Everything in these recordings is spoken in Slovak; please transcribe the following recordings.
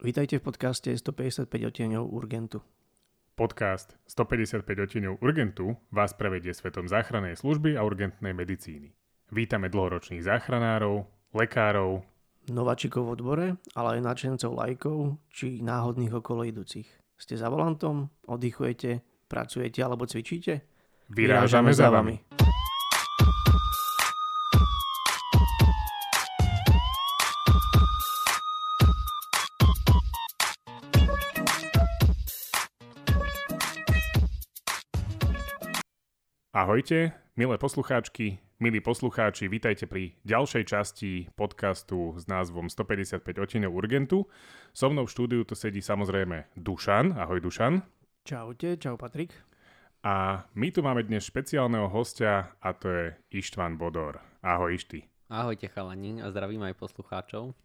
Vítajte v podcaste 155 odtieňov Urgentu. Podcast 155 odtieňov Urgentu vás prevedie svetom záchrannej služby a urgentnej medicíny. Vítame dlhoročných záchranárov, lekárov, Nováčikov v odbore, ale aj nadšencov lajkov či náhodných okolo idúcich. Ste za volantom, oddychujete, pracujete alebo cvičíte? vyrážame za vami. Ahojte, milé poslucháčky, milí poslucháči, vítajte pri ďalšej časti podcastu s názvom 155 otinov Urgentu. So mnou v štúdiu to sedí samozrejme Dušan. Ahoj Dušan. Čaute, čau Patrik. A my tu máme dnes špeciálneho hostia a to je Ištvan Bodor. Ahoj Išty. Ahojte chalani a zdravím aj poslucháčov.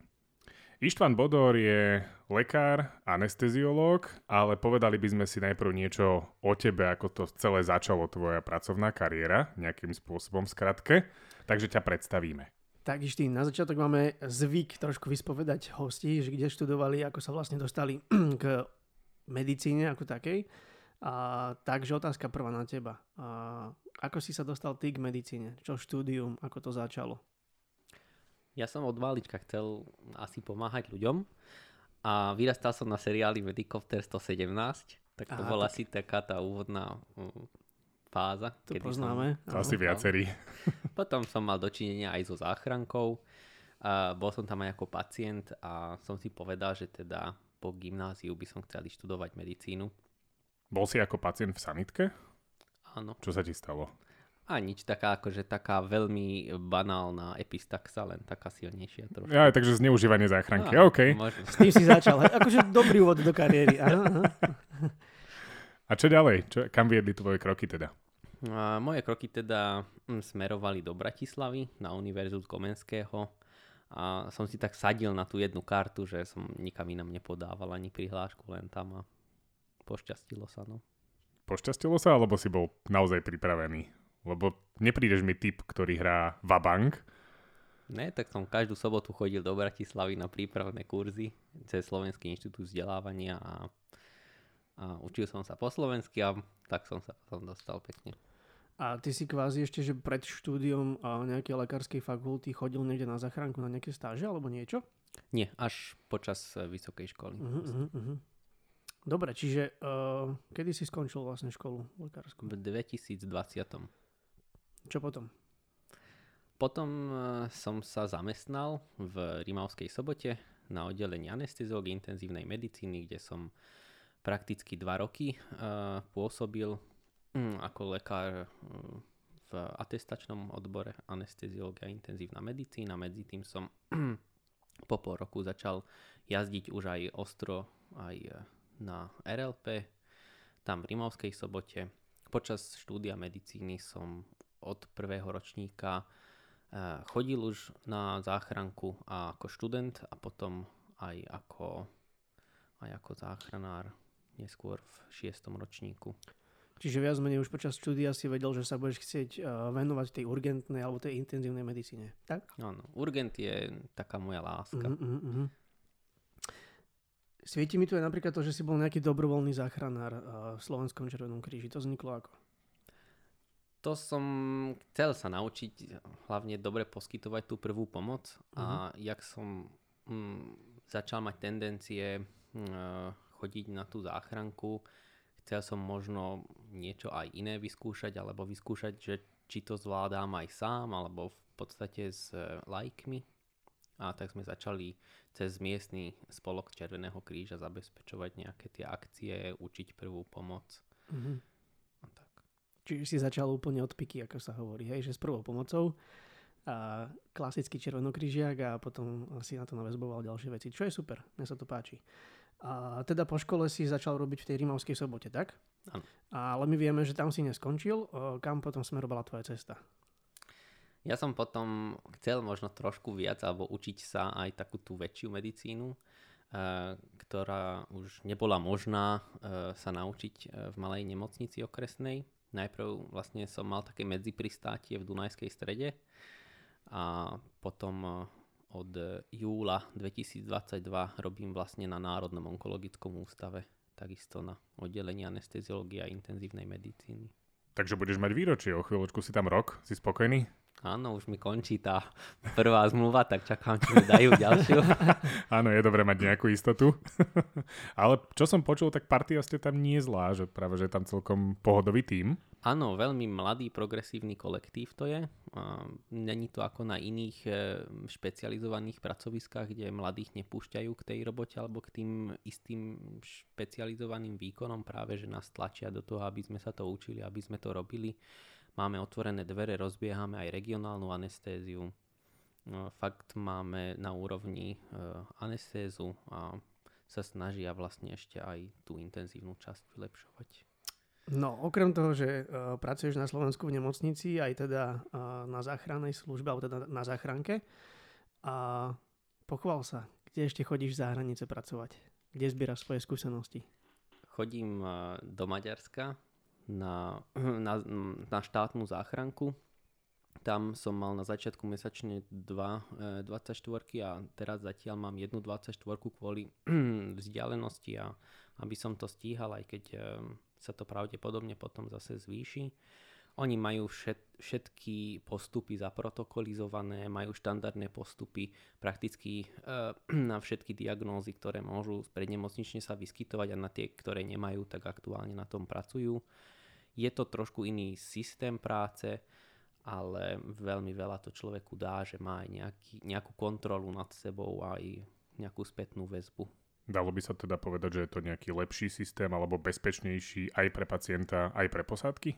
Ištvan Bodor je lekár, anesteziológ, ale povedali by sme si najprv niečo o tebe, ako to celé začalo tvoja pracovná kariéra, nejakým spôsobom skratke. Takže ťa predstavíme. Tak Išty, na začiatok máme zvyk trošku vyspovedať hosti, že kde študovali, ako sa vlastne dostali k medicíne ako takej. A, takže otázka prvá na teba. A, ako si sa dostal ty k medicíne? Čo štúdium? Ako to začalo? Ja som od malička chcel asi pomáhať ľuďom a vyrastal som na seriáli Medicopter 117, tak to Aha, bola tak- asi taká tá úvodná mm, fáza. To kedy poznáme. To asi viacerí. Som, potom som mal dočinenia aj so záchrankou, a bol som tam aj ako pacient a som si povedal, že teda po gymnáziu by som chcel študovať medicínu. Bol si ako pacient v sanitke? Áno. Čo sa ti stalo? A nič, taká akože taká veľmi banálna epistaxa, len taká silnejšia trošku. Ja, takže zneužívanie záchranky. Á, OK. možno. S tým si začal. hej? Akože dobrý úvod do kariéry. Aha, aha. A čo ďalej? Čo, kam viedli tvoje kroky teda? A moje kroky teda mm, smerovali do Bratislavy na Univerzu Komenského a som si tak sadil na tú jednu kartu, že som nikam inam nepodával ani prihlášku, len tam a pošťastilo sa. No. Pošťastilo sa, alebo si bol naozaj pripravený? Lebo neprídeš mi typ, ktorý hrá Vabank. Ne, tak som každú sobotu chodil do Bratislavy na prípravné kurzy cez Slovenský inštitút vzdelávania a, a učil som sa po slovensky a tak som sa potom dostal pekne. A ty si kvázi ešte, že pred štúdiom a nejakej lekárskej fakulty chodil niekde na zachránku na nejaké stáže alebo niečo? Nie, až počas e, vysokej školy. Uh-huh, uh-huh, uh-huh. Dobre, čiže uh, kedy si skončil vlastne školu lekárskú? V 2020. Čo potom? Potom eh, som sa zamestnal v Rimavskej sobote na oddelení anesteziológie intenzívnej medicíny, kde som prakticky dva roky eh, pôsobil hm, ako lekár eh, v atestačnom odbore anesteziológia intenzívna medicína. Medzi tým som po pol roku začal jazdiť už aj ostro aj na RLP, tam v Rimavskej sobote. Počas štúdia medicíny som od prvého ročníka eh, chodil už na záchranku a ako študent a potom aj ako, aj ako záchranár neskôr v šiestom ročníku. Čiže viac menej už počas štúdia si vedel, že sa budeš chcieť uh, venovať tej urgentnej alebo tej intenzívnej medicíne. Tak? Áno, urgent je taká moja láska. Uh-huh. Svieti mi tu aj napríklad to, že si bol nejaký dobrovoľný záchranár uh, v Slovenskom červenom kríži. To vzniklo ako? To som chcel sa naučiť hlavne dobre poskytovať tú prvú pomoc a jak som mm, začal mať tendencie mm, chodiť na tú záchranku, chcel som možno niečo aj iné vyskúšať alebo vyskúšať, že či to zvládam aj sám alebo v podstate s e, lajkmi. A tak sme začali cez miestny spolok Červeného kríža zabezpečovať nejaké tie akcie, učiť prvú pomoc. Uh-huh. Čiže si začal úplne od piky, ako sa hovorí, hej, že s prvou pomocou a klasický červenokrížiak a potom si na to navezboval ďalšie veci, čo je super, mne sa to páči. A teda po škole si začal robiť v tej Rímavskej sobote, tak? Áno. Ale my vieme, že tam si neskončil. Kam potom smerovala tvoja cesta? Ja som potom chcel možno trošku viac alebo učiť sa aj takú tú väčšiu medicínu, eh, ktorá už nebola možná eh, sa naučiť eh, v malej nemocnici okresnej. Najprv vlastne som mal také medzipristátie v Dunajskej strede a potom eh, od júla 2022 robím vlastne na Národnom onkologickom ústave, takisto na oddelení anesteziológie a intenzívnej medicíny. Takže budeš mať výročie, o chvíľočku si tam rok, si spokojný? Áno, už mi končí tá prvá zmluva, tak čakám, či mi dajú ďalšiu. Áno, je dobré mať nejakú istotu. Ale čo som počul, tak partia ste tam nie zlá, že práve, že je tam celkom pohodový tím. Áno, veľmi mladý, progresívny kolektív to je. Není to ako na iných e, špecializovaných pracoviskách, kde mladých nepúšťajú k tej robote alebo k tým istým špecializovaným výkonom. Práve, že nás tlačia do toho, aby sme sa to učili, aby sme to robili máme otvorené dvere, rozbiehame aj regionálnu anestéziu. No, fakt máme na úrovni e, anestézu a sa snažia vlastne ešte aj tú intenzívnu časť vylepšovať. No, okrem toho, že uh, pracuješ na Slovensku v nemocnici, aj teda uh, na záchrannej službe, alebo teda na záchranke, a pochval sa, kde ešte chodíš za hranice pracovať? Kde zbieraš svoje skúsenosti? Chodím uh, do Maďarska, na, na, na štátnu záchranku. Tam som mal na začiatku mesačne 2, 24 e, a teraz zatiaľ mám jednu 24 kvôli vzdialenosti a aby som to stíhal, aj keď e, sa to pravdepodobne potom zase zvýši. Oni majú všet, všetky postupy zaprotokolizované, majú štandardné postupy prakticky e, na všetky diagnózy, ktoré môžu prednemocnične sa vyskytovať a na tie, ktoré nemajú, tak aktuálne na tom pracujú. Je to trošku iný systém práce, ale veľmi veľa to človeku dá, že má aj nejaký, nejakú kontrolu nad sebou a aj nejakú spätnú väzbu. Dalo by sa teda povedať, že je to nejaký lepší systém alebo bezpečnejší aj pre pacienta, aj pre posádky?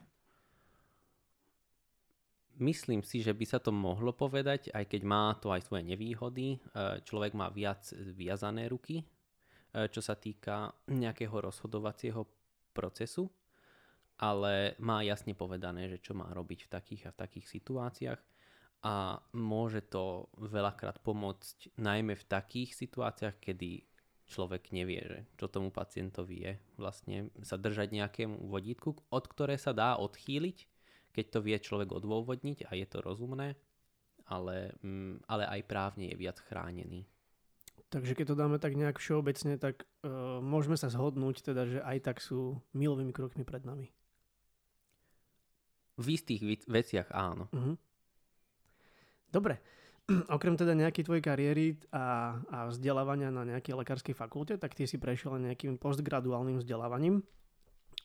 Myslím si, že by sa to mohlo povedať, aj keď má to aj svoje nevýhody. E, človek má viac viazané ruky, e, čo sa týka nejakého rozhodovacieho procesu ale má jasne povedané, že čo má robiť v takých a v takých situáciách a môže to veľakrát pomôcť najmä v takých situáciách, kedy človek nevie, že čo tomu pacientovi je. Vlastne sa držať nejakému vodítku, od ktoré sa dá odchýliť, keď to vie človek odôvodniť a je to rozumné, ale, mm, ale aj právne je viac chránený. Takže keď to dáme tak nejak všeobecne, tak uh, môžeme sa zhodnúť teda, že aj tak sú milovými krokmi pred nami. V istých veciach áno. Uh-huh. Dobre. Okrem teda nejakej tvojej kariéry a, a vzdelávania na nejakej lekárskej fakulte, tak ty si prešiel nejakým postgraduálnym vzdelávaním.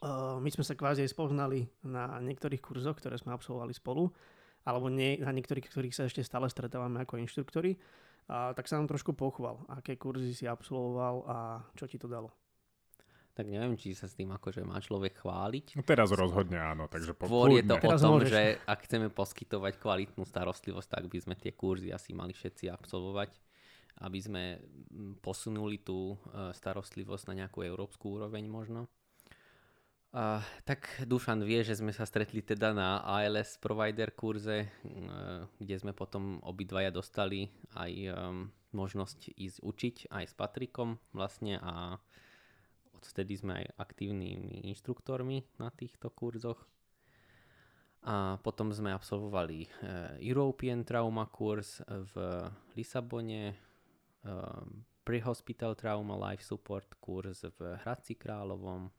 Uh, my sme sa kvázi spoznali na niektorých kurzoch, ktoré sme absolvovali spolu, alebo nie, na niektorých, ktorých sa ešte stále stretávame ako inštruktori. Uh, tak sa nám trošku pochval, aké kurzy si absolvoval a čo ti to dalo tak neviem, či sa s tým akože má človek chváliť. No teraz rozhodne áno, takže Skôr je to teraz o tom, môžeš. že ak chceme poskytovať kvalitnú starostlivosť, tak by sme tie kurzy asi mali všetci absolvovať, aby sme posunuli tú e, starostlivosť na nejakú európsku úroveň možno. Uh, tak Dušan vie, že sme sa stretli teda na ALS provider kurze, uh, kde sme potom obidvaja dostali aj um, možnosť ísť učiť aj s Patrikom vlastne a odtedy sme aj aktívnymi inštruktormi na týchto kurzoch. A potom sme absolvovali e, European Trauma kurs v Lisabone, e, Pre-Hospital Trauma Life Support kurz v Hradci Královom,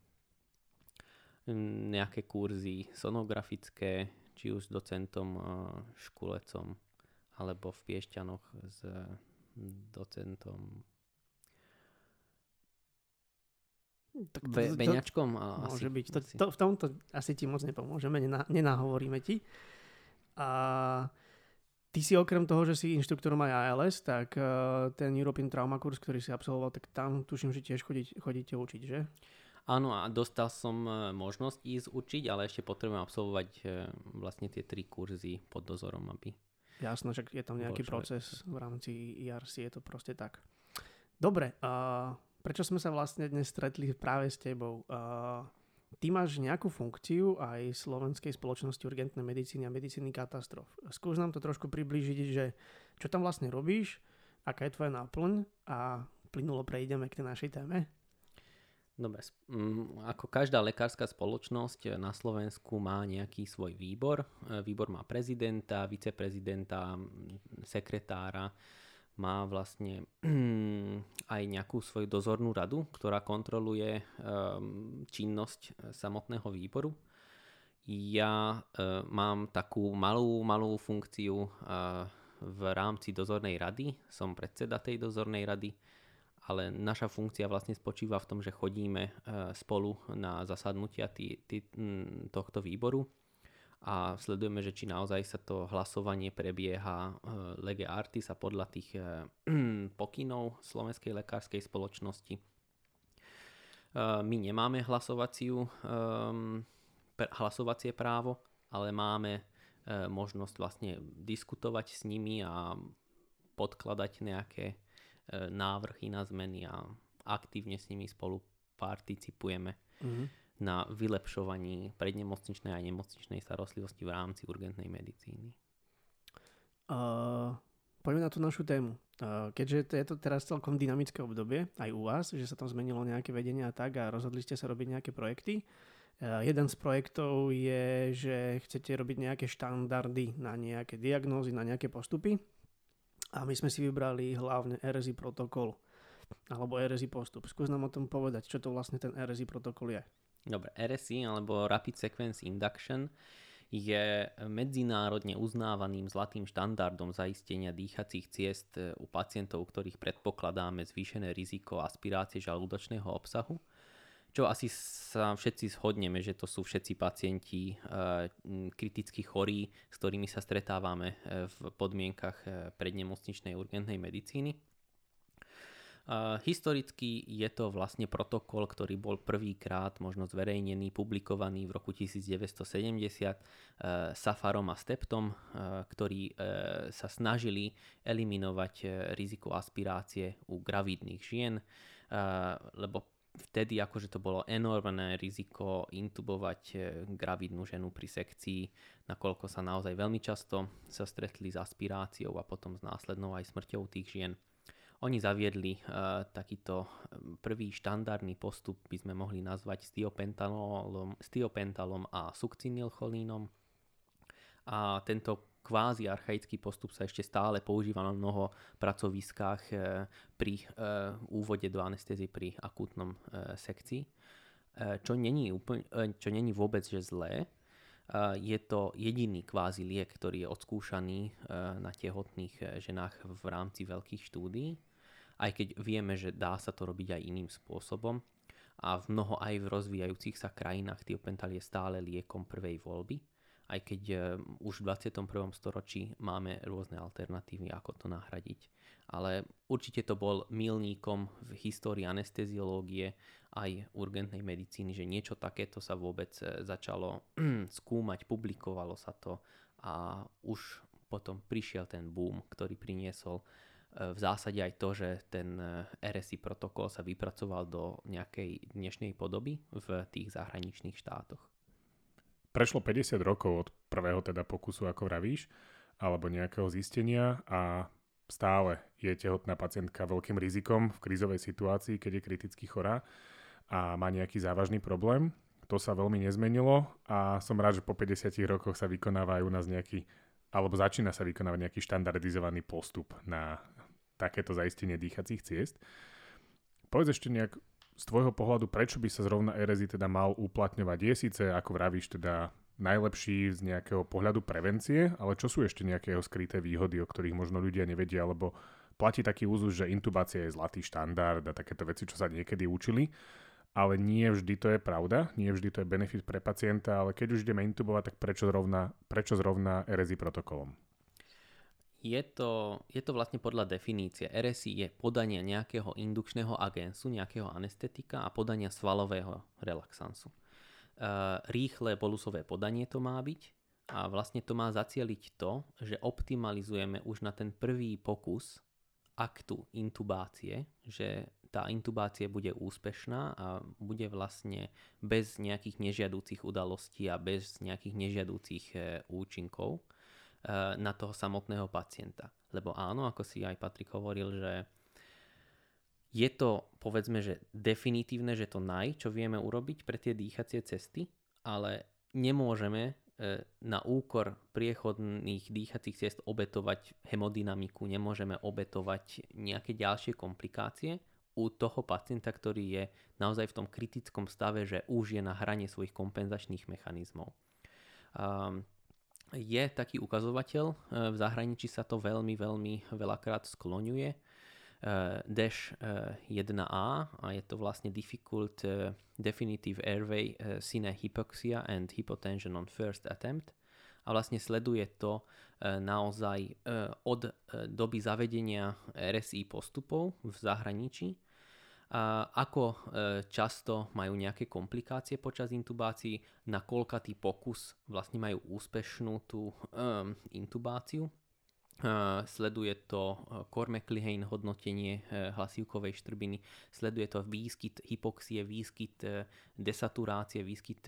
nejaké kurzy sonografické, či už s docentom e, Škulecom, alebo v Piešťanoch s docentom Tak to, Be, beňačkom? Môže asi, byť. To, to, v tomto asi ti moc nepomôžeme, nená, nenáhovoríme ti. A ty si okrem toho, že si inštruktorom aj ALS, tak uh, ten European Trauma kurz, ktorý si absolvoval, tak tam tuším, že tiež chodí, chodíte učiť, že? Áno, a dostal som e, možnosť ísť učiť, ale ešte potrebujem absolvovať uh, vlastne tie tri kurzy pod dozorom, aby... Jasné, že je tam nejaký proces v rámci IRC, je to proste tak. Dobre, uh, prečo sme sa vlastne dnes stretli práve s tebou. Uh, ty máš nejakú funkciu aj Slovenskej spoločnosti urgentnej medicíny a medicíny katastrof. Skús nám to trošku priblížiť, že čo tam vlastne robíš, aká je tvoja náplň a plynulo prejdeme k tej našej téme. Dobre, ako každá lekárska spoločnosť na Slovensku má nejaký svoj výbor. E, výbor má prezidenta, viceprezidenta, sekretára, má vlastne aj nejakú svoju dozornú radu, ktorá kontroluje um, činnosť samotného výboru. Ja uh, mám takú malú, malú funkciu uh, v rámci dozornej rady, som predseda tej dozornej rady, ale naša funkcia vlastne spočíva v tom, že chodíme spolu na zasadnutia tohto výboru a sledujeme, že či naozaj sa to hlasovanie prebieha eh, lege artis a podľa tých eh, pokynov Slovenskej lekárskej spoločnosti. Eh, my nemáme hlasovaciu, hlasovacie právo, ale máme možnosť vlastne diskutovať s nimi a podkladať nejaké návrhy na zmeny a aktívne s nimi spolu participujeme. Mm-hmm na vylepšovaní prednemocničnej a nemocničnej starostlivosti v rámci urgentnej medicíny. Uh, poďme na tú našu tému. Uh, keďže je to teraz celkom dynamické obdobie, aj u vás, že sa tam zmenilo nejaké vedenie a tak a rozhodli ste sa robiť nejaké projekty, jeden z projektov je, že chcete robiť nejaké štandardy na nejaké diagnózy, na nejaké postupy a my sme si vybrali hlavne RSI protokol alebo RSI postup. Skús nám o tom povedať, čo to vlastne ten RSI protokol je. Dobre, RSI alebo Rapid Sequence Induction je medzinárodne uznávaným zlatým štandardom zaistenia dýchacích ciest e, u pacientov, u ktorých predpokladáme zvýšené riziko aspirácie žalúdočného obsahu. Čo asi sa všetci shodneme, že to sú všetci pacienti e, kriticky chorí, s ktorými sa stretávame e, v podmienkach prednemocničnej urgentnej medicíny. Uh, historicky je to vlastne protokol, ktorý bol prvýkrát možno zverejnený, publikovaný v roku 1970 uh, Safarom a Steptom, uh, ktorí sa snažili eliminovať riziko aspirácie u gravidných žien, lebo vtedy akože to bolo enormné riziko intubovať gravidnú ženu pri sekcii, nakoľko sa naozaj veľmi často sa stretli s aspiráciou a potom s následnou aj smrťou tých žien. Oni zaviedli uh, takýto prvý štandardný postup, by sme mohli nazvať stiopentalom, stiopentalom a sukcinylcholínom. A tento kvázi archaický postup sa ešte stále používa na mnoho pracoviskách uh, pri uh, úvode do anestézie pri akútnom sekcii. Čo není, úplne, čo není vôbec že zlé, je to jediný kvázi liek, ktorý je odskúšaný na tehotných ženách v rámci veľkých štúdií aj keď vieme, že dá sa to robiť aj iným spôsobom a v mnoho aj v rozvíjajúcich sa krajinách tiopental je stále liekom prvej voľby, aj keď e, už v 21. storočí máme rôzne alternatívy, ako to nahradiť. Ale určite to bol milníkom v histórii anesteziológie aj urgentnej medicíny, že niečo takéto sa vôbec e, začalo skúmať, publikovalo sa to a už potom prišiel ten boom, ktorý priniesol v zásade aj to, že ten eh, RSI protokol sa vypracoval do nejakej dnešnej podoby v tých zahraničných štátoch. Prešlo 50 rokov od prvého teda pokusu, ako vravíš, alebo nejakého zistenia a stále je tehotná pacientka veľkým rizikom v krízovej situácii, keď je kriticky chorá a má nejaký závažný problém. To sa veľmi nezmenilo a som rád, že po 50 rokoch sa vykonáva aj u nás nejaký alebo začína sa vykonávať nejaký štandardizovaný postup na takéto zaistenie dýchacích ciest. Povedz ešte nejak z tvojho pohľadu, prečo by sa zrovna RSI teda mal uplatňovať? Je síce, ako vravíš, teda najlepší z nejakého pohľadu prevencie, ale čo sú ešte nejaké skryté výhody, o ktorých možno ľudia nevedia, alebo platí taký úzus, že intubácia je zlatý štandard a takéto veci, čo sa niekedy učili ale nie vždy to je pravda, nie vždy to je benefit pre pacienta, ale keď už ideme intubovať, tak prečo zrovna, prečo zrovna RSI protokolom? Je to, je to vlastne podľa definície. RSI je podanie nejakého indukčného agensu, nejakého anestetika a podania svalového relaxansu. E, rýchle bolusové podanie to má byť a vlastne to má zacieliť to, že optimalizujeme už na ten prvý pokus aktu intubácie, že tá intubácia bude úspešná a bude vlastne bez nejakých nežiadúcich udalostí a bez nejakých nežiadúcich e, účinkov na toho samotného pacienta. Lebo áno, ako si aj Patrik hovoril, že je to povedzme, že definitívne, že to naj, čo vieme urobiť pre tie dýchacie cesty, ale nemôžeme na úkor priechodných dýchacích ciest obetovať hemodynamiku, nemôžeme obetovať nejaké ďalšie komplikácie u toho pacienta, ktorý je naozaj v tom kritickom stave, že už je na hrane svojich kompenzačných mechanizmov. Um, je taký ukazovateľ, e, v zahraničí sa to veľmi, veľmi veľakrát skloňuje, DASH 1A a je to vlastne Difficult Definitive Airway Sine Hypoxia and Hypotension on First Attempt. A vlastne sleduje to naozaj od doby zavedenia RSI postupov v zahraničí a ako často majú nejaké komplikácie počas intubácií, na koľkatý pokus vlastne majú úspešnú tú um, intubáciu? Sleduje to Cormac-Lehane hodnotenie hlasivkovej štrbiny, sleduje to výskyt hypoxie, výskyt desaturácie, výskyt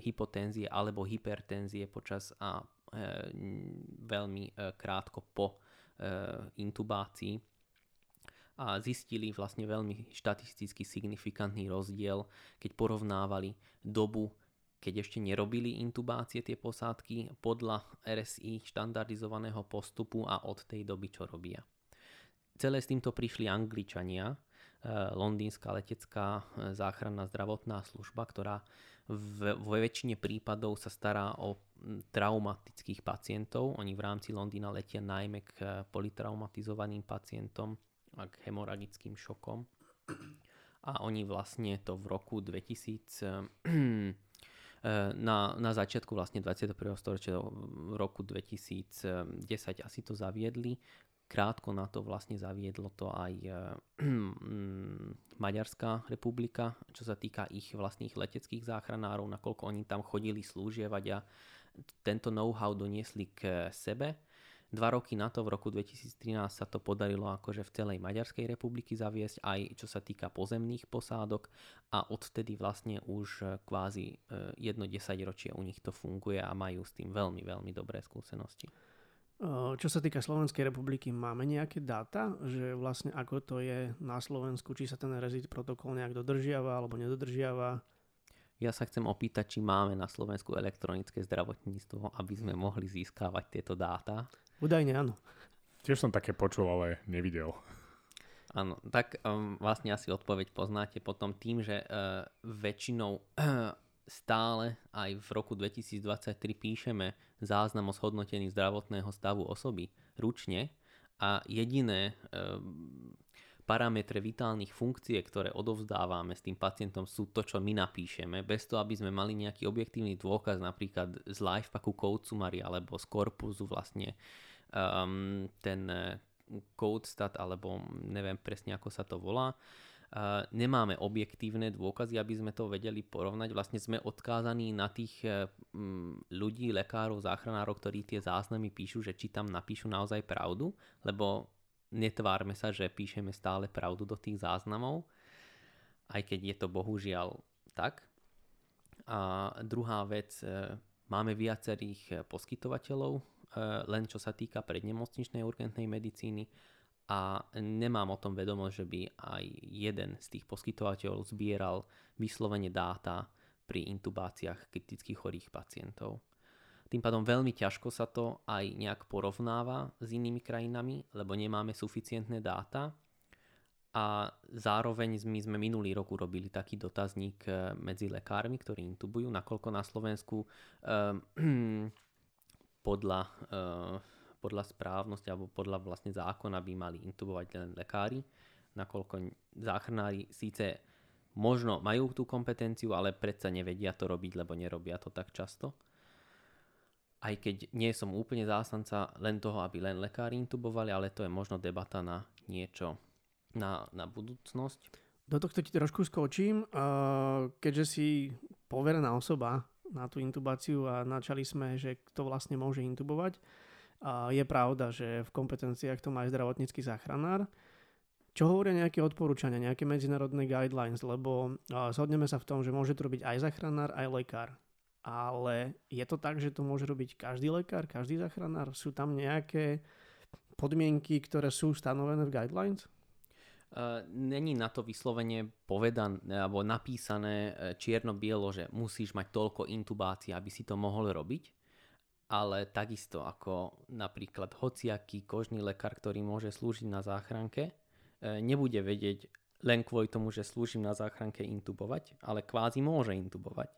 hypotenzie alebo hypertenzie počas a veľmi krátko po intubácii a zistili vlastne veľmi štatisticky signifikantný rozdiel, keď porovnávali dobu keď ešte nerobili intubácie tie posádky podľa RSI štandardizovaného postupu a od tej doby, čo robia. Celé s týmto prišli Angličania, e, londýnska letecká e, záchranná zdravotná služba, ktorá vo väčšine prípadov sa stará o traumatických pacientov. Oni v rámci Londýna letia najmä k e, politraumatizovaným pacientom a k hemoragickým šokom. A oni vlastne to v roku 2000 Eh, na, na začiatku vlastne 21. storočia v roku 2010 asi to zaviedli. Krátko na to vlastne zaviedlo to aj eh, Maďarská republika, čo sa týka ich vlastných leteckých záchranárov, nakoľko oni tam chodili slúžievať a tento know-how doniesli k sebe Dva roky na to, v roku 2013 sa to podarilo akože v celej Maďarskej republiky zaviesť, aj čo sa týka pozemných posádok a odtedy vlastne už e, kvázi e, jedno desaťročie u nich to funguje a majú s tým veľmi, veľmi dobré skúsenosti. Čo sa týka Slovenskej republiky, máme nejaké dáta, že vlastne ako to je na Slovensku, či sa ten rezit protokol nejak dodržiava alebo nedodržiava? Ja sa chcem opýtať, či máme na Slovensku elektronické zdravotníctvo, aby sme mohli získavať tieto dáta. Údajne áno. Tiež som také počul, ale nevidel. Áno, tak um, vlastne asi odpoveď poznáte potom tým, že uh, väčšinou uh, stále aj v roku 2023 píšeme záznam o zhodnotení zdravotného stavu osoby ručne a jediné uh, parametre vitálnych funkcie, ktoré odovzdávame s tým pacientom sú to, čo my napíšeme, bez toho, aby sme mali nejaký objektívny dôkaz napríklad z lifepacku Koutsumari alebo z korpusu vlastne um, ten eh, code stat alebo neviem presne ako sa to volá. Uh, nemáme objektívne dôkazy, aby sme to vedeli porovnať. Vlastne sme odkázaní na tých um, ľudí, lekárov, záchranárov, ktorí tie záznamy píšu, že či tam napíšu naozaj pravdu, lebo netvárme sa, že píšeme stále pravdu do tých záznamov, aj keď je to bohužiaľ tak. A druhá vec, e, máme viacerých e, poskytovateľov, e, len čo sa týka prednemocničnej urgentnej medicíny a nemám o tom vedomosť, že by aj jeden z tých poskytovateľov zbieral vyslovene dáta pri intubáciách kritických chorých pacientov. Tým pádom veľmi ťažko sa to aj nejak porovnáva s inými krajinami, lebo nemáme suficientné dáta. A zároveň my sme minulý rok urobili taký dotazník eh, medzi lekármi, ktorí intubujú, nakoľko na Slovensku um, podľa, uh, podľa správnosti alebo podľa vlastne zákona by mali intubovať len lekári, nakoľko záchranári síce možno majú tú kompetenciu, ale predsa nevedia to robiť, lebo nerobia to tak často aj keď nie som úplne zástanca len toho, aby len lekári intubovali, ale to je možno debata na niečo, na, na budúcnosť. Do tohto ti trošku skočím, keďže si poverená osoba na tú intubáciu a načali sme, že kto vlastne môže intubovať. Je pravda, že v kompetenciách to má aj zdravotnícky záchranár. Čo hovoria nejaké odporúčania, nejaké medzinárodné guidelines, lebo zhodneme sa v tom, že môže to robiť aj záchranár, aj lekár ale je to tak, že to môže robiť každý lekár, každý záchranár? Sú tam nejaké podmienky, ktoré sú stanovené v guidelines? Uh, není na to vyslovene povedané alebo napísané uh, čierno-bielo, že musíš mať toľko intubácií, aby si to mohol robiť. ale takisto ako napríklad hociaký kožný lekár, ktorý môže slúžiť na záchranke, e, nebude vedieť len kvôli tomu, že slúžim na záchranke intubovať, ale kvázi môže intubovať,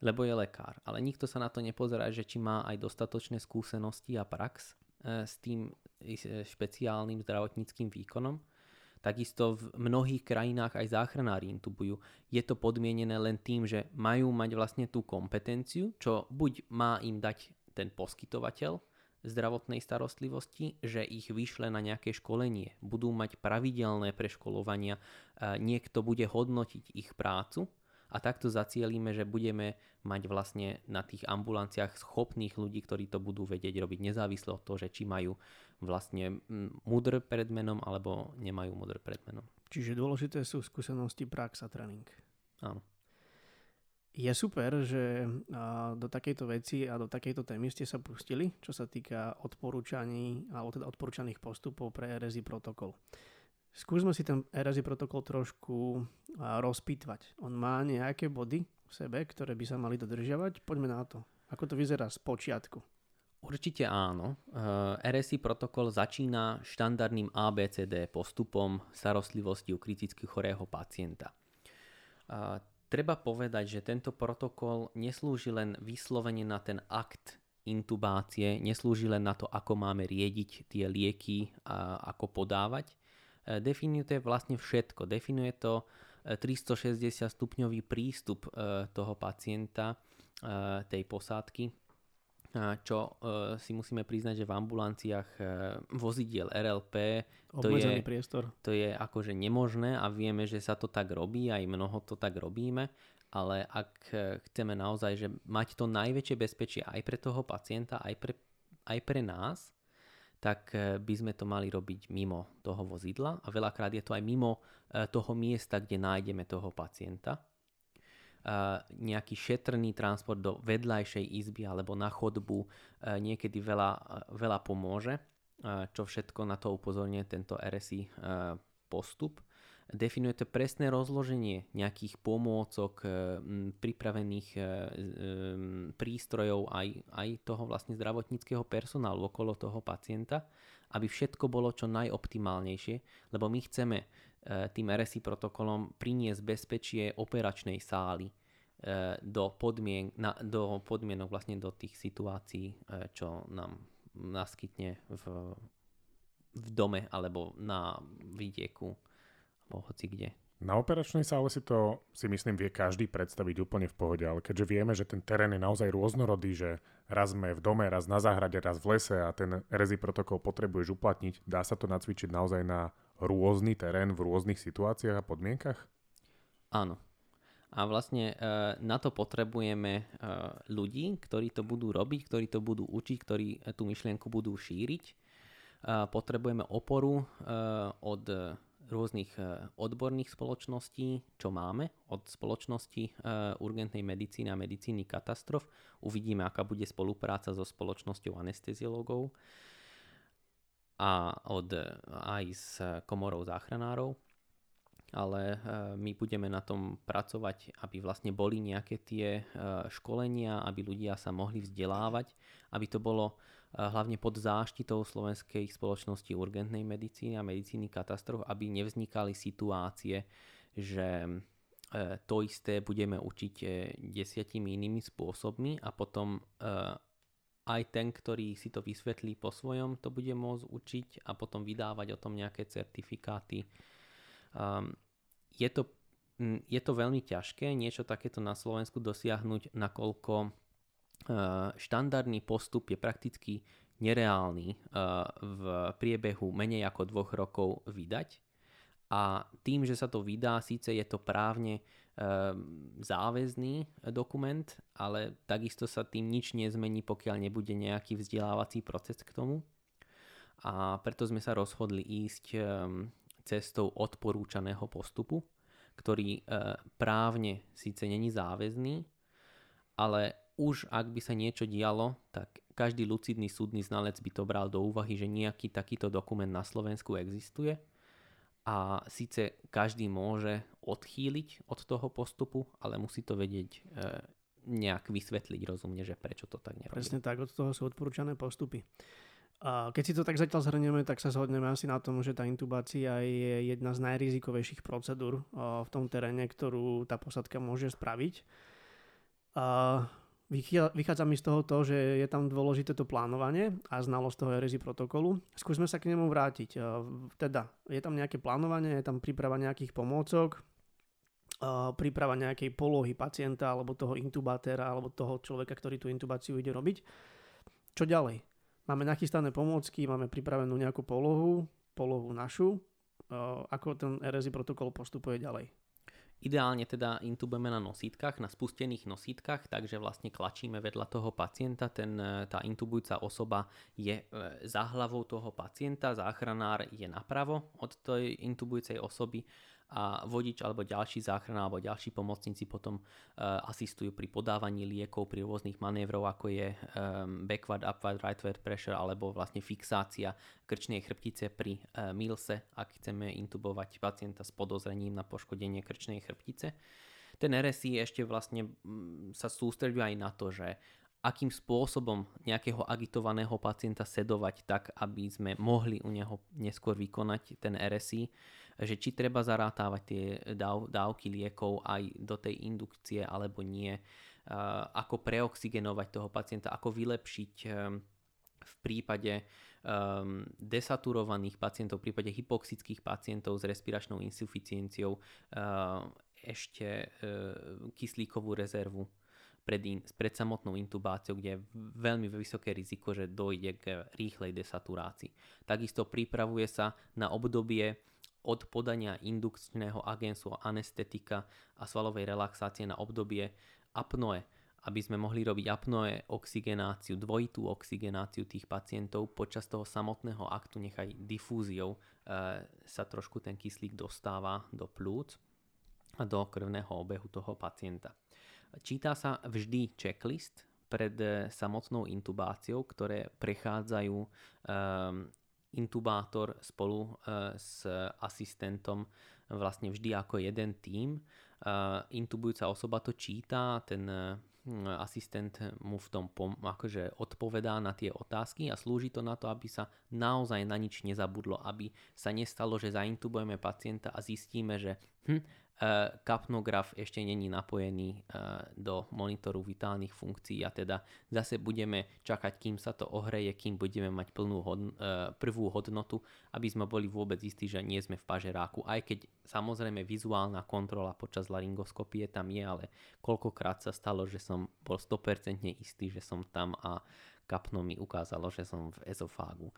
lebo je lekár. Ale nikto sa na to nepozerá, že či má aj dostatočné skúsenosti a prax e, s tým e, špeciálnym zdravotníckým výkonom. Takisto v mnohých krajinách aj záchranári intubujú. Je to podmienené len tým, že majú mať vlastne tú kompetenciu, čo buď má im dať ten poskytovateľ zdravotnej starostlivosti, že ich vyšle na nejaké školenie, budú mať pravidelné preškolovania, niekto bude hodnotiť ich prácu a takto zacielíme, že budeme mať vlastne na tých ambulanciách schopných ľudí, ktorí to budú vedieť robiť nezávisle od toho, že či majú vlastne mudr pred menom alebo nemajú mudr pred menom. Čiže dôležité sú skúsenosti, prax a tréning. Áno. Je super, že do takejto veci a do takejto témy ste sa pustili, čo sa týka odporúčaní alebo teda odporúčaných postupov pre RSI protokol. Skúsme si ten RSI protokol trošku rozpýtvať. On má nejaké body v sebe, ktoré by sa mali dodržiavať? Poďme na to. Ako to vyzerá z počiatku? Určite áno. RSI protokol začína štandardným ABCD postupom starostlivosti u kriticky chorého pacienta Treba povedať, že tento protokol neslúži len vyslovene na ten akt intubácie, neslúži len na to, ako máme riediť tie lieky a ako podávať. E, definuje to vlastne všetko. Definuje to 360 e, stupňový prístup toho pacienta, tej posádky čo uh, si musíme priznať, že v ambulanciách uh, vozidiel RLP to je, priestor. to je akože nemožné a vieme, že sa to tak robí, aj mnoho to tak robíme, ale ak uh, chceme naozaj že mať to najväčšie bezpečie aj pre toho pacienta, aj pre, aj pre nás, tak by sme to mali robiť mimo toho vozidla a veľakrát je to aj mimo toho miesta, kde nájdeme toho pacienta nejaký šetrný transport do vedľajšej izby alebo na chodbu niekedy veľa, veľa pomôže, čo všetko na to upozorňuje tento RSI postup. Definuje to presné rozloženie nejakých pomôcok, pripravených prístrojov aj, aj toho vlastne zdravotníckého personálu okolo toho pacienta, aby všetko bolo čo najoptimálnejšie, lebo my chceme tým RSI protokolom priniesť bezpečie operačnej sály e, do, podmien, na, do podmienok, vlastne do tých situácií, e, čo nám naskytne v, v dome alebo na vidieku alebo hoci kde. Na operačnej sále si to, si myslím, vie každý predstaviť úplne v pohode, ale keďže vieme, že ten terén je naozaj rôznorodý, že raz sme v dome, raz na záhrade, raz v lese a ten REZI protokol potrebuješ uplatniť, dá sa to nacvičiť naozaj na rôzny terén v rôznych situáciách a podmienkach? Áno. A vlastne e, na to potrebujeme e, ľudí, ktorí to budú robiť, ktorí to budú učiť, ktorí tú myšlienku budú šíriť. E, potrebujeme oporu od rôznych odborných spoločností, čo máme, od spoločnosti urgentnej medicíny a medicíny katastrof. Uvidíme, aká bude spolupráca so spoločnosťou anesteziológov a od, aj s komorou záchranárov, ale e, my budeme na tom pracovať, aby vlastne boli nejaké tie e, školenia, aby ľudia sa mohli vzdelávať, aby to bolo e, hlavne pod záštitou Slovenskej spoločnosti urgentnej medicíny a medicíny katastrof, aby nevznikali situácie, že to isté budeme učiť desiatimi inými spôsobmi a potom aj ten, ktorý si to vysvetlí po svojom, to bude môcť učiť a potom vydávať o tom nejaké certifikáty. Um, je, to, je to veľmi ťažké niečo takéto na Slovensku dosiahnuť, nakoľko uh, štandardný postup je prakticky nereálny uh, v priebehu menej ako dvoch rokov vydať. A tým, že sa to vydá, síce je to právne záväzný dokument, ale takisto sa tým nič nezmení, pokiaľ nebude nejaký vzdelávací proces k tomu. A preto sme sa rozhodli ísť ehm, cestou odporúčaného postupu, ktorý ehm, právne síce není záväzný, ale už ak by sa niečo dialo, tak každý lucidný súdny znalec by to bral do úvahy, že nejaký takýto dokument na Slovensku existuje a síce každý môže odchýliť od toho postupu, ale musí to vedieť e, nejak vysvetliť rozumne, že prečo to tak nerobí. Presne tak, od toho sú odporúčané postupy. A keď si to tak zatiaľ zhrnieme, tak sa zhodneme asi na tom, že tá intubácia je jedna z najrizikovejších procedúr v tom teréne, ktorú tá posadka môže spraviť. A vychádza mi z toho to, že je tam dôležité to plánovanie a znalosť toho RSI protokolu. Skúsme sa k nemu vrátiť. Teda, je tam nejaké plánovanie, je tam príprava nejakých pomôcok, príprava nejakej polohy pacienta alebo toho intubátora alebo toho človeka, ktorý tú intubáciu ide robiť. Čo ďalej? Máme nachystané pomôcky, máme pripravenú nejakú polohu, polohu našu, ako ten RSI protokol postupuje ďalej. Ideálne teda intubujeme na nosítkach, na spustených nosítkach, takže vlastne klačíme vedľa toho pacienta. Ten, tá intubujúca osoba je e, za hlavou toho pacienta, záchranár je napravo od tej intubujúcej osoby a vodič alebo ďalší záchrana alebo ďalší pomocníci potom uh, asistujú pri podávaní liekov, pri rôznych manévrov, ako je um, backward, upward, rightward pressure alebo vlastne fixácia krčnej chrbtice pri uh, milse, ak chceme intubovať pacienta s podozrením na poškodenie krčnej chrbtice. Ten RSI ešte vlastne mm, sa sústreďuje aj na to, že akým spôsobom nejakého agitovaného pacienta sedovať tak, aby sme mohli u neho neskôr vykonať ten RSI že či treba zarátávať tie dáv, dávky liekov aj do tej indukcie alebo nie, ako preoxigenovať toho pacienta, ako vylepšiť ehm, v prípade um, desaturovaných pacientov, v prípade hypoxických pacientov s respiračnou insuficienciou ešte kyslíkovú rezervu pred, in, pred samotnou intubáciou, kde je veľmi vysoké riziko, že dojde k rýchlej desaturácii. Takisto pripravuje sa na obdobie od podania indukčného agensu anestetika a svalovej relaxácie na obdobie apnoe, aby sme mohli robiť apnoe oxigenáciu, dvojitú oxigenáciu tých pacientov počas toho samotného aktu, nechaj difúziou e, sa trošku ten kyslík dostáva do plúc a do krvného obehu toho pacienta. Číta sa vždy checklist pred e, samotnou intubáciou, ktoré prechádzajú e, intubátor spolu e, s asistentom vlastne vždy ako jeden tím. E, intubujúca osoba to číta, ten e, asistent mu v tom pom- akože odpovedá na tie otázky a slúži to na to, aby sa naozaj na nič nezabudlo, aby sa nestalo, že zaintubujeme pacienta a zistíme, že hm, kapnograf ešte není napojený eh, do monitoru vitálnych funkcií a teda zase budeme čakať, kým sa to ohreje, kým budeme mať plnú hodn- eh, prvú hodnotu, aby sme boli vôbec istí, že nie sme v pažeráku. Aj keď samozrejme vizuálna kontrola počas laryngoskopie tam je, ale koľkokrát sa stalo, že som bol 100% istý, že som tam a kapno mi ukázalo, že som v ezofágu.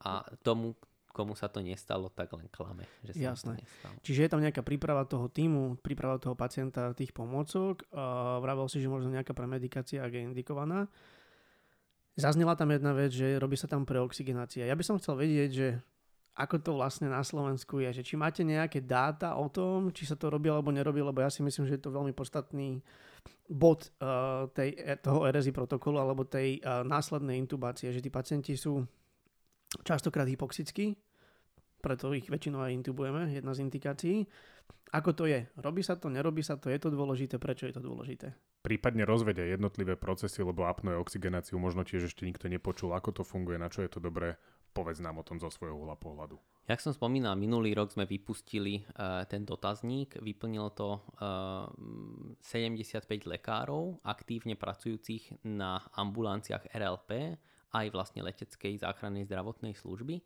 A tomu, komu sa to nestalo, tak len klame, že sa Jasné. to nestalo. Čiže je tam nejaká príprava toho týmu, príprava toho pacienta, tých pomôcok. Uh, vravel si, že možno nejaká premedikácia, ak je indikovaná. Zaznela tam jedna vec, že robí sa tam preoxigenácia. Ja by som chcel vedieť, že ako to vlastne na Slovensku je, že či máte nejaké dáta o tom, či sa to robí alebo nerobí, lebo ja si myslím, že je to veľmi podstatný bod uh, tej, toho RSI protokolu alebo tej uh, následnej intubácie, že tí pacienti sú častokrát hypoxickí, preto ich väčšinou aj intubujeme, jedna z indikácií. Ako to je? Robí sa to, nerobí sa to, je to dôležité, prečo je to dôležité? Prípadne rozvedia jednotlivé procesy, lebo apnoe oxigenáciu možno tiež ešte nikto nepočul, ako to funguje, na čo je to dobré. Povedz nám o tom zo svojho uhla pohľadu. Jak som spomínal, minulý rok sme vypustili uh, ten dotazník, vyplnilo to uh, e, 75 lekárov aktívne pracujúcich na ambulanciách RLP, aj vlastne leteckej záchrannej zdravotnej služby.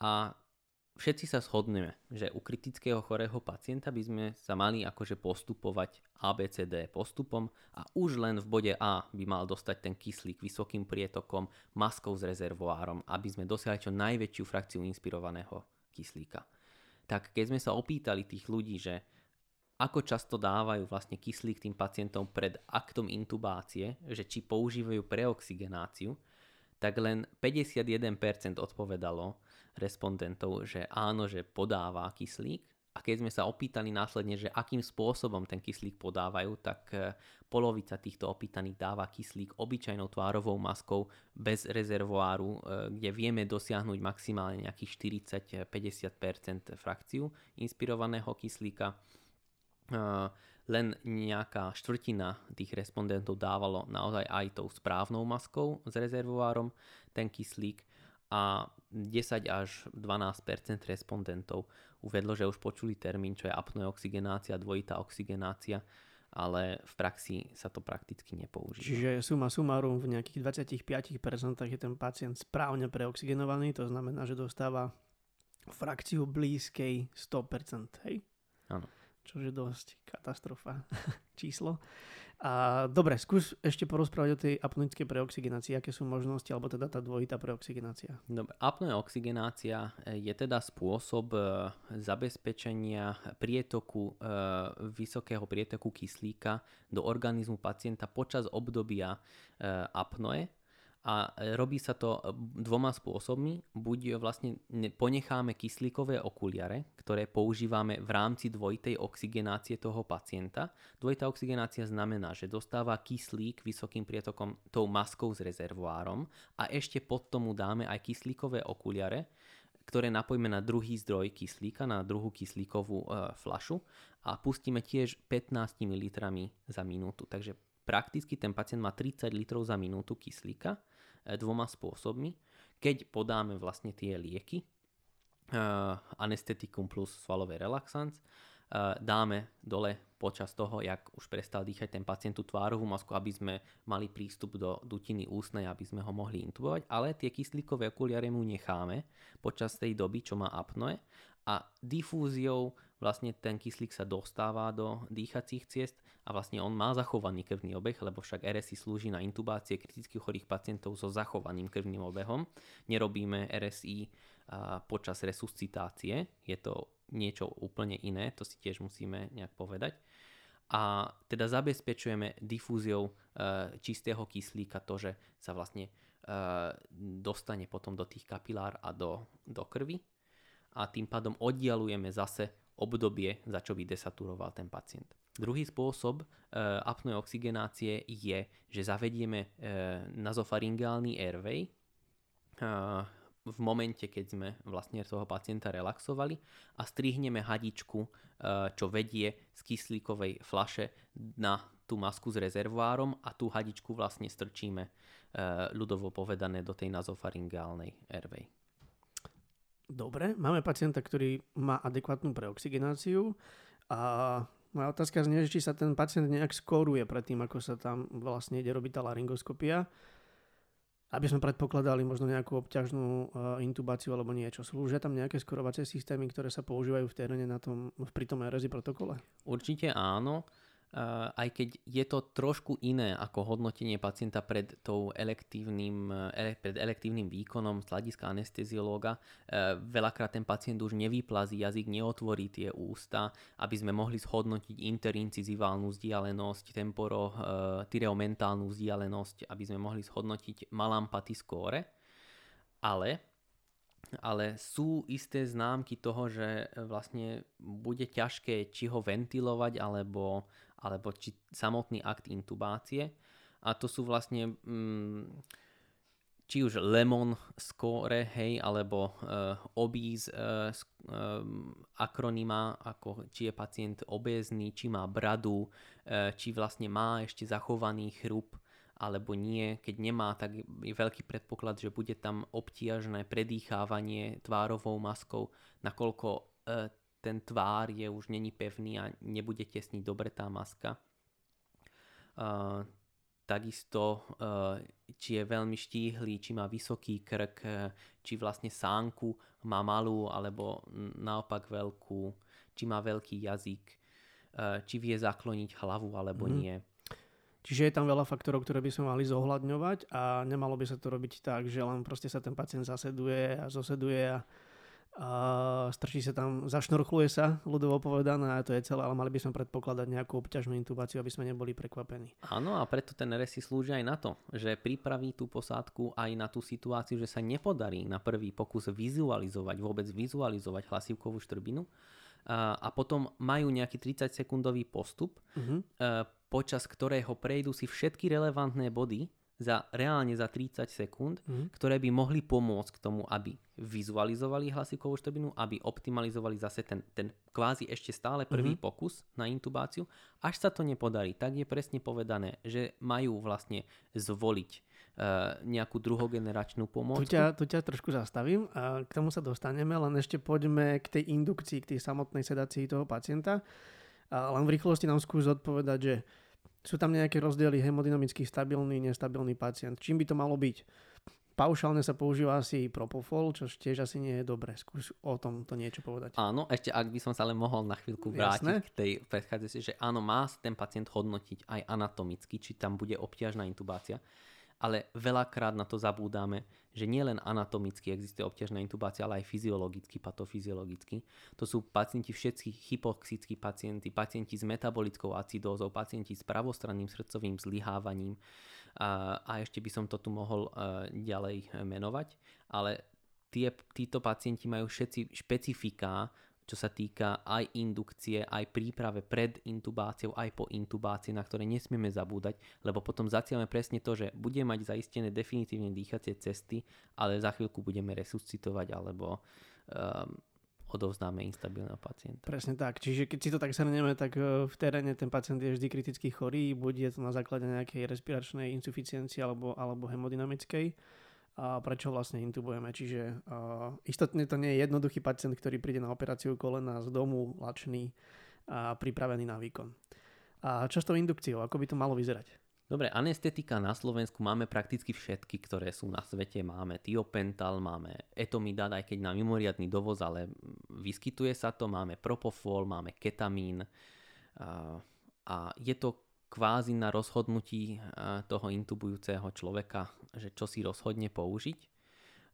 A všetci sa shodneme, že u kritického chorého pacienta by sme sa mali akože postupovať ABCD postupom a už len v bode A by mal dostať ten kyslík vysokým prietokom, maskou s rezervoárom, aby sme dosiahli čo najväčšiu frakciu inspirovaného kyslíka. Tak keď sme sa opýtali tých ľudí, že ako často dávajú vlastne kyslík tým pacientom pred aktom intubácie, že či používajú preoxigenáciu, tak len 51% odpovedalo respondentov, že áno, že podáva kyslík. A keď sme sa opýtali následne, že akým spôsobom ten kyslík podávajú, tak e, polovica týchto opýtaných dáva kyslík obyčajnou tvárovou maskou bez rezervoáru, e, kde vieme dosiahnuť maximálne nejakých 40-50% frakciu inspirovaného kyslíka. E, len nejaká štvrtina tých respondentov dávalo naozaj aj tou správnou maskou s rezervoárom ten kyslík a 10 až 12% respondentov uvedlo, že už počuli termín, čo je apnoeoxigenácia, dvojitá oxigenácia, ale v praxi sa to prakticky nepoužíva. Čiže suma sumarum v nejakých 25% je ten pacient správne preoxigenovaný, to znamená, že dostáva frakciu blízkej 100%, hej? Áno. Čo je dosť katastrofa číslo. A dobre, skús ešte porozprávať o tej apnoickej preoxigenácii, aké sú možnosti, alebo teda tá dvojitá preoxigenácia. Dobre, apnoeoxigenácia eh, je teda spôsob eh, zabezpečenia prietoku, eh, vysokého prietoku kyslíka do organizmu pacienta počas obdobia apnoe, a robí sa to dvoma spôsobmi. Buď vlastne ponecháme kyslíkové okuliare, ktoré používame v rámci dvojitej oxigenácie toho pacienta. Dvojitá oxigenácia znamená, že dostáva kyslík vysokým prietokom tou maskou s rezervoárom a ešte pod tomu dáme aj kyslíkové okuliare, ktoré napojíme na druhý zdroj kyslíka, na druhú kyslíkovú e, flašu a pustíme tiež 15 ml za minútu. Takže prakticky ten pacient má 30 litrov za minútu kyslíka E, dvoma spôsobmi. Keď podáme vlastne tie lieky, uh, anestetikum plus svalový relaxant, uh, dáme dole počas toho, jak už prestal dýchať ten pacient tú tvárovú masku, aby sme mali prístup do dutiny ústnej, aby sme ho mohli intubovať, ale tie kyslíkové okuliare mu necháme počas tej doby, čo má apnoe a difúziou vlastne ten kyslík sa dostáva do dýchacích ciest a vlastne on má zachovaný krvný obeh, lebo však RSI slúži na intubácie kriticky chorých pacientov so zachovaným krvným obehom. Nerobíme RSI počas resuscitácie, je to niečo úplne iné, to si tiež musíme nejak povedať. A teda zabezpečujeme difúziou e, čistého kyslíka to, že sa vlastne e, dostane potom do tých kapilár a do, do krvi a tým pádom oddialujeme zase obdobie, za čo by desaturoval ten pacient. Druhý spôsob e, apnoe oxigenácie je, že zavedieme e, nazofaringálny airway e, v momente, keď sme vlastne toho pacienta relaxovali a strihneme hadičku, čo vedie z kyslíkovej flaše na tú masku s rezervoárom a tú hadičku vlastne strčíme ľudovo povedané do tej nazofaringálnej airway. Dobre, máme pacienta, ktorý má adekvátnu preoxigenáciu a moja otázka znie, či sa ten pacient nejak skóruje pred tým, ako sa tam vlastne ide robiť tá laryngoskopia, aby sme predpokladali možno nejakú obťažnú uh, intubáciu alebo niečo. Slúžia tam nejaké skorovacie systémy, ktoré sa používajú v teréne na tom, pri tom RSI protokole? Určite áno aj keď je to trošku iné ako hodnotenie pacienta pred, tou elektívnym, ele, pred elektívnym výkonom z hľadiska anesteziológa. E, veľakrát ten pacient už nevyplazí jazyk, neotvorí tie ústa, aby sme mohli zhodnotiť interinciziválnu vzdialenosť, temporo, e, tyreomentálnu vzdialenosť, aby sme mohli zhodnotiť malampaty skóre. Ale ale sú isté známky toho, že vlastne bude ťažké či ho ventilovať alebo alebo či samotný akt intubácie. A to sú vlastne mm, či už lemon score, hej, alebo uh, obíz uh, uh, akronyma, ako či je pacient obézny, či má bradu, uh, či vlastne má ešte zachovaný chrup, alebo nie. Keď nemá, tak je veľký predpoklad, že bude tam obtiažné predýchávanie tvárovou maskou, nakoľko uh, ten tvár je už není pevný a nebude tesniť dobre tá maska. Uh, takisto uh, či je veľmi štíhly, či má vysoký krk, uh, či vlastne sánku má malú alebo naopak veľkú, či má veľký jazyk, či vie zakloniť hlavu alebo mm. nie. Čiže je tam veľa faktorov, ktoré by sme mali zohľadňovať a nemalo by sa to robiť tak, že len proste sa ten pacient zaseduje a zoseduje a a strčí sa tam, zašnorchluje sa, ľudovo povedané a to je celé, ale mali by sme predpokladať nejakú obťažnú intubáciu, aby sme neboli prekvapení. Áno a preto ten RSI slúži aj na to, že pripraví tú posádku aj na tú situáciu, že sa nepodarí na prvý pokus vizualizovať, vôbec vizualizovať hlasivkovú štrbinu a, a potom majú nejaký 30 sekundový postup, uh-huh. počas ktorého prejdú si všetky relevantné body za reálne za 30 sekúnd, Mhm. ktoré by mohli pomôcť k tomu, aby vizualizovali hlasivkovú štrbinu, aby optimalizovali zase ten, ten kvázi ešte stále prvý Mhm. pokus na intubáciu. Až sa to nepodarí, tak je presne povedané, že majú vlastne zvoliť uh, nejakú druhogeneračnú Tu pomôcku. ťa, tu ťa trošku zastavím a k tomu sa dostaneme, len ešte poďme k tej indukcii, k tej samotnej sedácii toho pacienta. A len v rýchlosti nám skús odpovedať, že sú tam nejaké rozdiely hemodynamicky stabilný, nestabilný pacient. Čím by to malo byť? Paušálne sa používa asi propofol, čo tiež asi nie je dobré. Skús o tom to niečo povedať. Áno, ešte ak by som sa ale mohol na chvíľku Jasné. vrátiť k tej predchádzajúcej, že áno, má ten pacient hodnotiť aj anatomicky, či tam bude obťažná intubácia, ale veľakrát na to zabúdame, že nielen anatomicky existuje obťažná intubácia, ale aj fyziologicky, patofyziologicky. To sú pacienti všetci hypoxickí pacienti, pacienti s metabolickou acidózou, pacienti s pravostranným srdcovým zlyhávaním a, a ešte by som to tu mohol uh, ďalej eh, menovať, ale tie, títo pacienti majú všetci špecifiká, čo sa týka aj indukcie, aj príprave pred intubáciou, aj po intubácii, na ktoré nesmieme zabúdať, lebo potom zacielame presne to, že budeme mať zaistené definitívne dýchacie cesty, ale za chvíľku budeme resuscitovať alebo um, odovzdáme instabilného pacienta. Presne tak. Čiže keď si to tak shrneme, tak e, v teréne ten pacient je vždy kriticky chorý, buď je to na základe nejakej respiračnej insuficiencie alebo, alebo hemodynamickej. A prečo vlastne intubujeme? Čiže uh, istotne to nie je jednoduchý pacient, ktorý príde na operáciu kolena z domu, lačný a pripravený na výkon. A čo s tou indukciou? Ako by to malo vyzerať? Dobre, anestetika na Slovensku máme prakticky všetky, ktoré sú na svete. Máme tiopental, máme etomidát, aj keď na mimoriadný dovoz, ale vyskytuje sa to. Máme propofol, máme ketamín. A je to kvázi na rozhodnutí toho intubujúceho človeka, že čo si rozhodne použiť.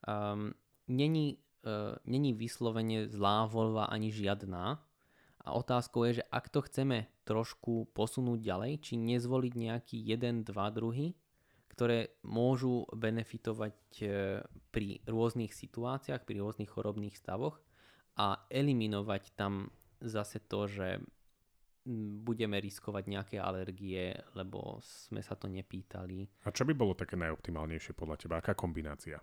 Um, není, uh, není vyslovene zlá voľba ani žiadna, a otázkou je, že ak to chceme trošku posunúť ďalej, či nezvoliť nejaký jeden, dva druhy, ktoré môžu benefitovať e, pri rôznych situáciách, pri rôznych chorobných stavoch a eliminovať tam zase to, že budeme riskovať nejaké alergie, lebo sme sa to nepýtali. A čo by bolo také najoptimálnejšie podľa teba? Aká kombinácia?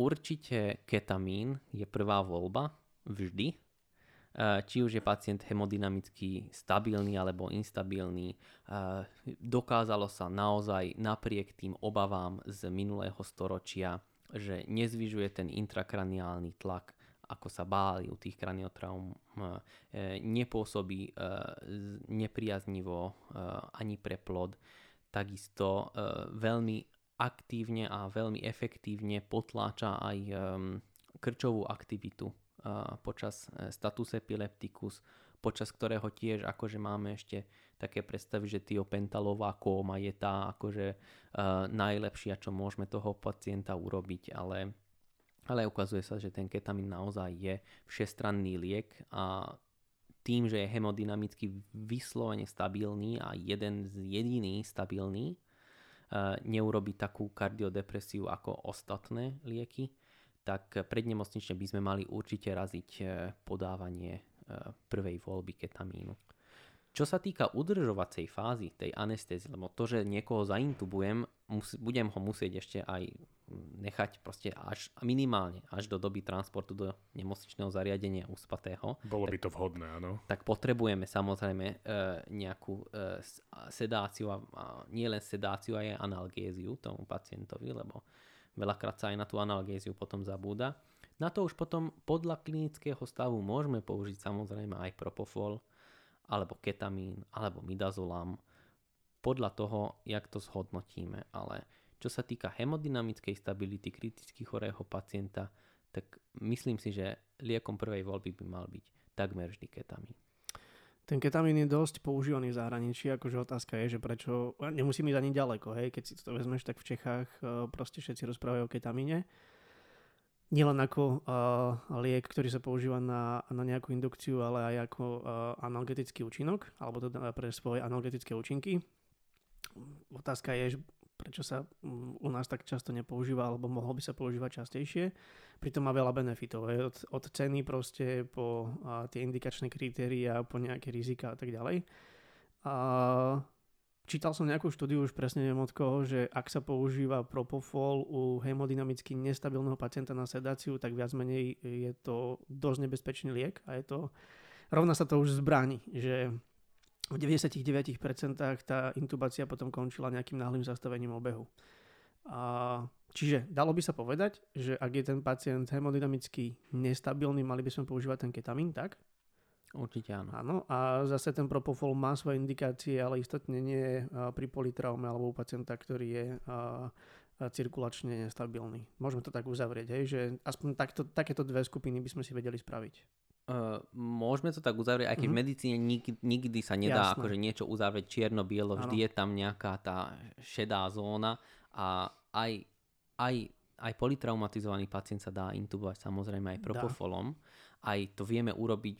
Určite ketamín je prvá voľba, vždy, či už je pacient hemodynamicky stabilný alebo instabilný. Dokázalo sa naozaj napriek tým obavám z minulého storočia, že nezvyžuje ten intrakraniálny tlak, ako sa báli u tých kraniotraum, nepôsobí nepriaznivo ani pre plod. Takisto veľmi aktívne a veľmi efektívne potláča aj krčovú aktivitu počas status epilepticus, počas ktorého tiež akože máme ešte také predstavy, že tiopentalová kóma je tá akože najlepšia, čo môžeme toho pacienta urobiť, ale, ale ukazuje sa, že ten ketamín naozaj je všestranný liek a tým, že je hemodynamicky vyslovene stabilný a jeden z jediný stabilný, uh, neurobi takú kardiodepresiu ako ostatné lieky, tak prednemocnične by sme mali určite raziť podávanie prvej voľby ketamínu. Čo sa týka udržovacej fázy tej anestézie, lebo to, že niekoho zaintubujem, budem ho musieť ešte aj nechať proste až minimálne až do doby transportu do nemocničného zariadenia uspatého. Bolo by to vhodné, áno. Tak potrebujeme samozrejme e, nejakú e, sedáciu a, a nie len sedáciu, aj analgéziu tomu pacientovi, lebo Veľakrát sa aj na tú analgéziu potom zabúda. Na to už potom podľa klinického stavu môžeme použiť samozrejme aj propofol, alebo ketamín, alebo midazolam, podľa toho, jak to zhodnotíme. Ale čo sa týka hemodynamickej stability kriticky chorého pacienta, tak myslím si, že liekom prvej voľby by mal byť takmer vždy ketamín. Ten ketamín je dosť používaný v zahraničí, akože otázka je, že prečo, nemusím ísť ani ďaleko, hej, keď si to vezmeš, tak v Čechách uh, proste všetci rozprávajú o ketamíne. Nielen ako uh, liek, ktorý sa používa na, na nejakú indukciu, ale aj ako uh, analgetický účinok, alebo teda pre svoje analgetické účinky. Otázka je, prečo sa u nás tak často nepoužíva, alebo mohol by sa používať častejšie. Pritom má veľa benefitov, od, od ceny proste po a, tie indikačné kritéria, po nejaké rizika a tak ďalej. A čítal som nejakú štúdiu, už presne neviem od koho, že ak sa používa propofol u hemodynamicky nestabilného pacienta na sedáciu, tak viac menej je to dosť nebezpečný liek a je to, rovná sa to už zbraní, že v 99% tá intubácia potom končila nejakým náhlým zastavením obehu. A, čiže dalo by sa povedať, že ak je ten pacient hemodynamicky nestabilný, mali by sme používať ten ketamín, tak? Určite áno. Áno, a zase ten propofol má svoje indikácie, ale istotne nie pri politraume alebo u pacienta, ktorý je cirkulačne nestabilný. Môžeme to tak uzavrieť, hej, že aspoň takto, takéto dve skupiny by sme si vedeli spraviť. Uh, môžeme to tak uzavrieť, aj keď mm-hmm. v medicíne nikdy, nikdy sa nedá Jasné. akože niečo uzavrieť čierno-bielo, vždy ano. je tam nejaká tá šedá zóna a aj, aj, aj polytraumatizovaný pacient sa dá intubovať samozrejme aj propofolom. Dá aj to vieme urobiť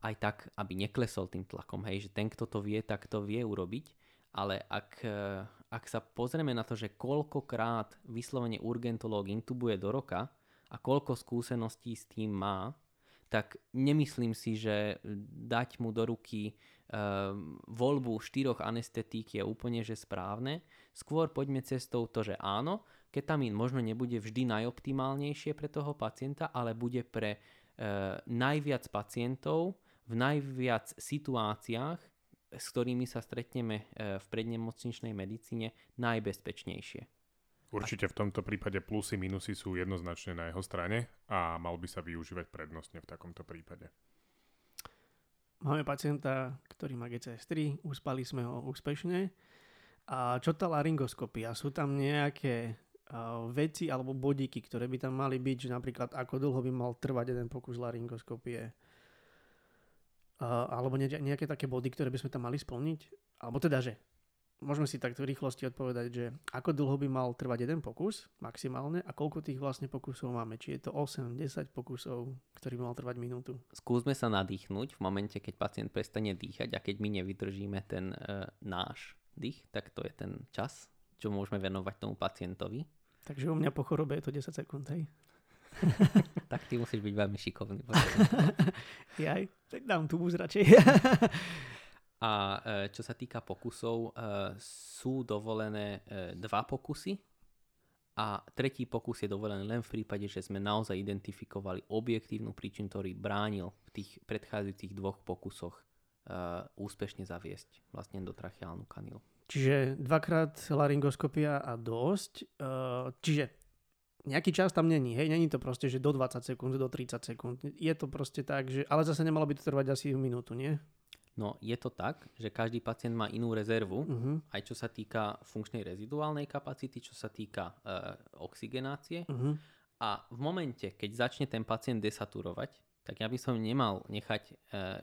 aj tak, aby neklesol tým tlakom. Hej, že ten, kto to vie, tak to vie urobiť. Ale ak, eh, ak sa pozrieme na to, že koľkokrát vyslovene urgentológ intubuje do roka a koľko skúseností s tým má, tak nemyslím si, že dať mu do ruky um, voľbu štyroch anestetík je úplne že správne. Skôr poďme cestou to, že áno, ketamín možno nebude vždy najoptimálnejšie pre toho pacienta, ale bude pre uh, najviac pacientov v najviac situáciách, s ktorými sa stretneme uh, v prednemocničnej medicíne, najbezpečnejšie. Určite v tomto prípade plusy, minusy sú jednoznačne na jeho strane a mal by sa využívať prednostne v takomto prípade. Máme pacienta, ktorý má GCS3, uspali sme ho úspešne. A čo tá laryngoskopia? Sú tam nejaké veci alebo bodíky, ktoré by tam mali byť, že napríklad ako dlho by mal trvať jeden pokus laryngoskopie? Alebo nejaké také body, ktoré by sme tam mali splniť? Alebo teda, že môžeme si tak v rýchlosti odpovedať, že ako dlho by mal trvať jeden pokus maximálne a koľko tých vlastne pokusov máme. Či je to 8, 10 pokusov, ktorý by mal trvať minútu. Skúsme sa nadýchnuť v momente, keď pacient prestane dýchať a keď my nevydržíme ten e, náš dých, tak to je ten čas, čo môžeme venovať tomu pacientovi. Takže u mňa po chorobe je to 10 sekúnd, hej? tak ty musíš byť veľmi šikovný. Jaj, tak dám tu radšej. A e, čo sa týka pokusov, e, sú dovolené e, dva pokusy a tretí pokus je dovolený len v prípade, že sme naozaj identifikovali objektívnu príčinu, ktorý bránil v tých predchádzajúcich dvoch pokusoch úspešne zaviesť vlastne do tracheálnu kanilu. Čiže dvakrát laryngoskopia a dosť. Čiže nejaký čas tam není, hej, není to proste, že do 20 sekúnd, do 30 sekúnd. Je to proste tak, že, ale zase nemalo by to trvať asi minútu, nie? No je to tak, že každý pacient má inú rezervu, uh-huh. aj čo sa týka funkčnej reziduálnej kapacity, čo sa týka uh, oxigenácie. Uh-huh. A v momente, keď začne ten pacient desaturovať, tak ja by som nemal nechať uh,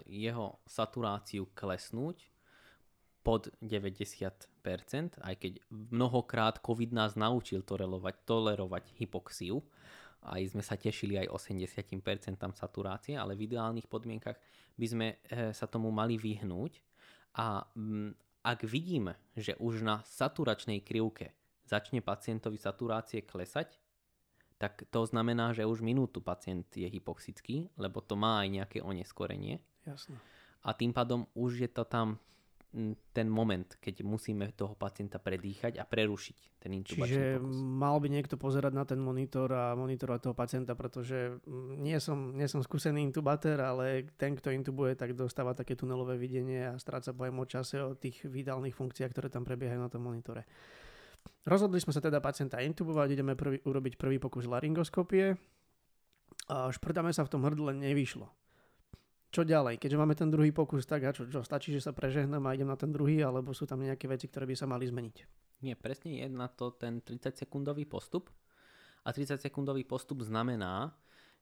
jeho saturáciu klesnúť pod 90%, aj keď mnohokrát COVID nás naučil tolerovať, tolerovať hypoxiu, aj sme sa tešili aj 80% saturácie, ale v ideálnych podmienkach by sme eh, sa tomu mali vyhnúť. A mm, ak vidíme, že už na saturačnej krivke začne pacientovi saturácie klesať, tak to znamená, že už minútu pacient je hypoxický, lebo to má aj nejaké oneskorenie. Jasne. A tým pádom už je to tam ten moment, keď musíme toho pacienta predýchať a prerušiť ten intubačný Čiže pokus. mal by niekto pozerať na ten monitor a monitorovať toho pacienta, pretože nie som, nie som skúsený intubatér, ale ten, kto intubuje, tak dostáva také tunelové videnie a stráca pojem o čase o tých vitálnych funkciách, ktoré tam prebiehajú na tom monitore. Rozhodli sme sa teda pacienta intubovať, ideme prvý, urobiť prvý pokus laryngoskopie. A šprdáme sa v tom hrdle, nevyšlo čo ďalej? Keďže máme ten druhý pokus, tak a čo, čo stačí, že sa prežehnám a idem na ten druhý, alebo sú tam nejaké veci, ktoré by sa mali zmeniť? Nie, presne je na to ten 30-sekundový postup. A 30-sekundový postup znamená,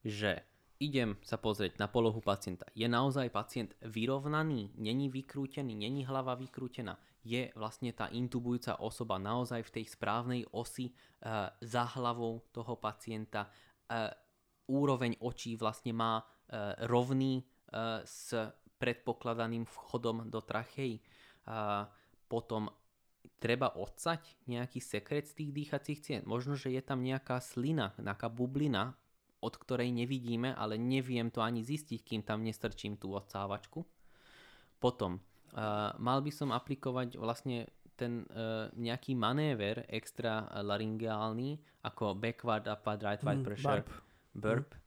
že idem sa pozrieť na polohu pacienta. Je naozaj pacient vyrovnaný, není vykrútený, není hlava vykrútená. Je vlastne tá intubujúca osoba naozaj v tej správnej osi uh, za hlavou toho pacienta. Uh, úroveň očí vlastne má uh, rovný s predpokladaným vchodom do trachej. A potom treba odsať nejaký sekret z tých dýchacích cien. Možno, že je tam nejaká slina, nejaká bublina, od ktorej nevidíme, ale neviem to ani zistiť, kým tam nestrčím tú odsávačku. Potom mal by som aplikovať vlastne ten uh, nejaký manéver extra laryngeálny, ako backward, upward, rightward Mm, pressure, burp. burp. Uh,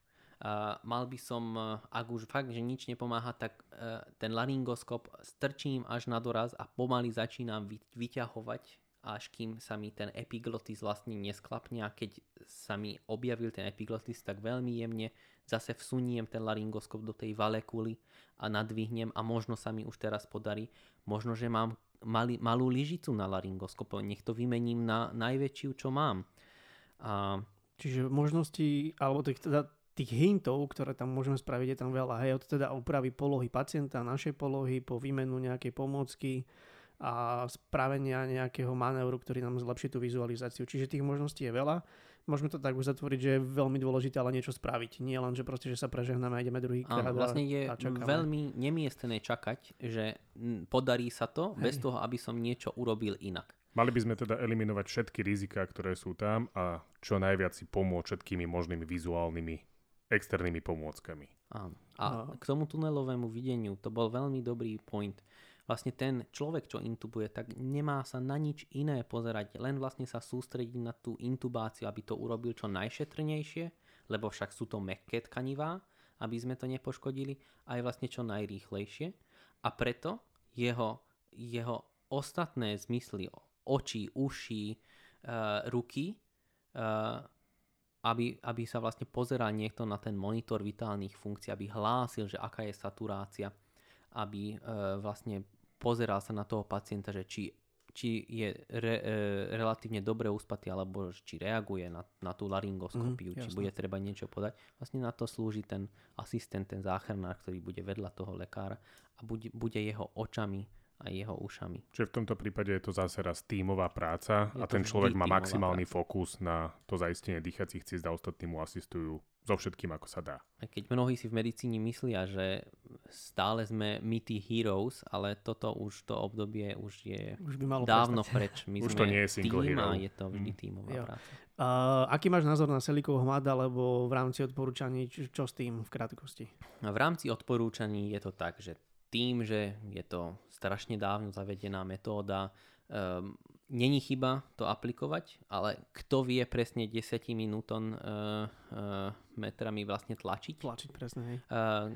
mal by som, uh, ak už fakt, že nič nepomáha, tak uh, ten laryngoskop strčím až na doraz a pomaly začínam vy, vyťahovať, až kým sa mi ten epiglotis vlastne nesklapne a keď sa mi objavil ten epiglotis, tak veľmi jemne zase vsuniem ten laryngoskop do tej valekuly a nadvihnem a možno sa mi už teraz podarí, možno, že mám mali, malú lyžicu na laryngoskop, nech to vymením na najväčšiu, čo mám. A Čiže možností, alebo teda, tých hintov, ktoré tam môžeme spraviť, je tam veľa. Hej, od teda úpravy polohy pacienta, našej polohy, po výmenu nejakej pomôcky a spravenia nejakého manévru, ktorý nám zlepší tú vizualizáciu. Čiže tých možností je veľa. Môžeme to tak uzatvoriť, že je veľmi dôležité ale niečo spraviť. Nie len, že proste, že sa prežehnáme a ideme druhý krát vlastne je veľmi nemiestné čakať, že podarí sa to Hej. bez toho, aby som niečo urobil inak. Mali by sme teda eliminovať všetky rizika, ktoré sú tam a čo najviac si pomôcť všetkými možnými vizuálnymi externými pomôckami. Áno. A No. k tomu tunelovému videniu, to bol veľmi dobrý point. Vlastne ten človek, čo intubuje, tak nemá sa na nič iné pozerať, len vlastne sa sústrediť na tú intubáciu, aby to urobil čo najšetrnejšie, lebo však sú to mekké tkanivá, aby sme to nepoškodili, aj vlastne čo najrýchlejšie. A preto jeho, jeho ostatné zmysly, oči, uši, uh, ruky, uh, aby, aby sa vlastne pozeral niekto na ten monitor vitálnych funkcií, aby hlásil, že aká je saturácia, aby e, vlastne pozeral sa na toho pacienta, že či, či je re, e, relatívne dobre uspatý, alebo či reaguje na, na tú laryngoskopiu, Mhm, či jasné. bude treba niečo podať. Vlastne na to slúži ten asistent, ten záchrnár, ktorý bude vedľa toho lekára a bude, bude jeho očami a jeho ušami. Čiže v tomto prípade je to zase raz tímová práca Je a ten človek má maximálny fokus na to zaistenie dýchacích ciest a ostatní mu asistujú so všetkým, ako sa dá. Aj Keď mnohí si v medicíne myslia, že stále sme my tí heroes, ale toto už to obdobie už je Už by malo dávno prestať. preč. My Už sme to nie je single tým a hero. je to vždy Mm. tímová Jo. práca. Uh, aký máš názor na Selikov hmad, alebo v rámci odporúčaní, čo, čo s tým v krátkosti? A v rámci odporúčaní je to tak, že tým, že je to strašne dávno zavedená metóda, um, není chyba to aplikovať, ale kto vie presne 10 Newton uh, uh, metrami vlastne tlačiť, Tlačiť presne, hej. Uh,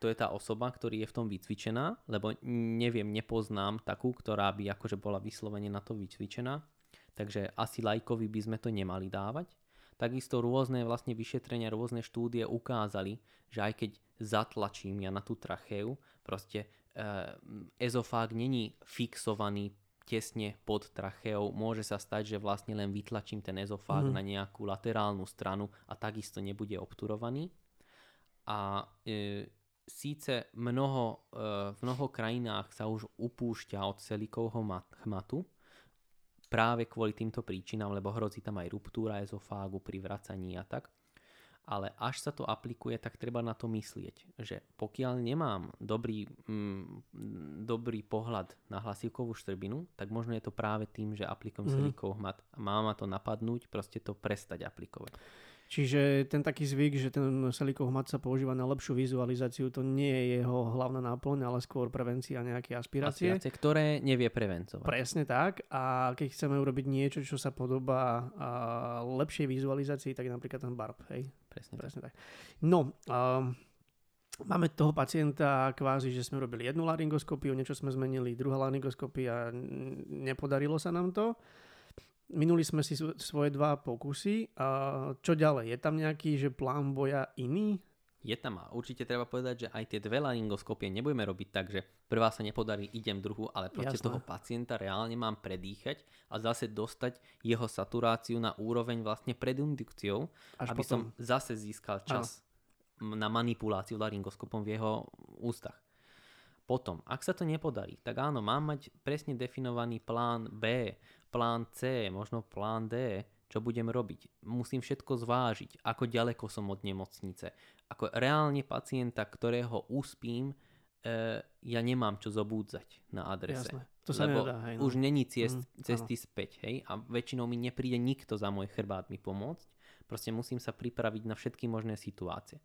kto je tá osoba, ktorý je v tom vycvičená, lebo neviem, nepoznám takú, ktorá by akože bola vyslovene na to vycvičená, takže asi lajkovi by sme to nemali dávať. Takisto rôzne vlastne vyšetrenia, rôzne štúdie ukázali, že aj keď zatlačím ja na tú tracheu, proste uh, ezofág není fixovaný tesne pod tracheou. Môže sa stať, že vlastne len vytlačím ten ezofág Mhm. na nejakú laterálnu stranu a takisto nebude obturovaný. A e, síce mnoho, e, v mnoho krajinách sa už upúšťa od selikovho mat- chmatu, práve kvôli týmto príčinám, lebo hrozí tam aj ruptúra ezofágu pri vracaní a tak. Ale až sa to aplikuje, tak treba na to myslieť, že pokiaľ nemám dobrý, mm, dobrý pohľad na hlasivkovú štrbinu, tak možno je to práve tým, že aplikujem mm. selikov hmat a má ma to napadnúť, proste to prestať aplikovať. Čiže ten taký zvyk, že ten Selikov hmat sa používa na lepšiu vizualizáciu, to nie je jeho hlavná náplň, ale skôr prevencia nejaké aspirácie. Aspirácie, ktoré nevie prevencovať. Presne tak. A keď chceme urobiť niečo, čo sa podobá lepšej vizualizácii, tak napríklad ten barb. Hej? Presne tak. Presne tak. No, um, máme toho pacienta kvázi, že sme robili jednu laryngoskopiu, niečo sme zmenili, druhá laryngoskopia, nepodarilo sa nám to. Minuli sme si svo- svoje dva pokusy. A čo ďalej? Je tam nejaký že plán boja iný? Je tam a určite treba povedať, že aj tie dve laryngoskopie nebudeme robiť tak, že prvá sa nepodarí, idem druhú, ale proste Jasné. toho pacienta reálne mám predýchať a zase dostať jeho saturáciu na úroveň vlastne pred indukciou, Až aby potom. som zase získal čas m- na manipuláciu laryngoskopom v jeho ústach. Potom, ak sa to nepodarí, tak áno, mám mať presne definovaný plán B, plán C, možno plán D, čo budem robiť. Musím všetko zvážiť, ako ďaleko som od nemocnice. Ako reálne pacienta, ktorého uspím, e, ja nemám čo zobúdzať na adrese. Jasné. To sa lebo nedá. Hej, no. už není ciest, Mm, cesty späť, hej, a väčšinou mi nepríde nikto za môj chrbát mi pomôcť. Proste musím sa pripraviť na všetky možné situácie.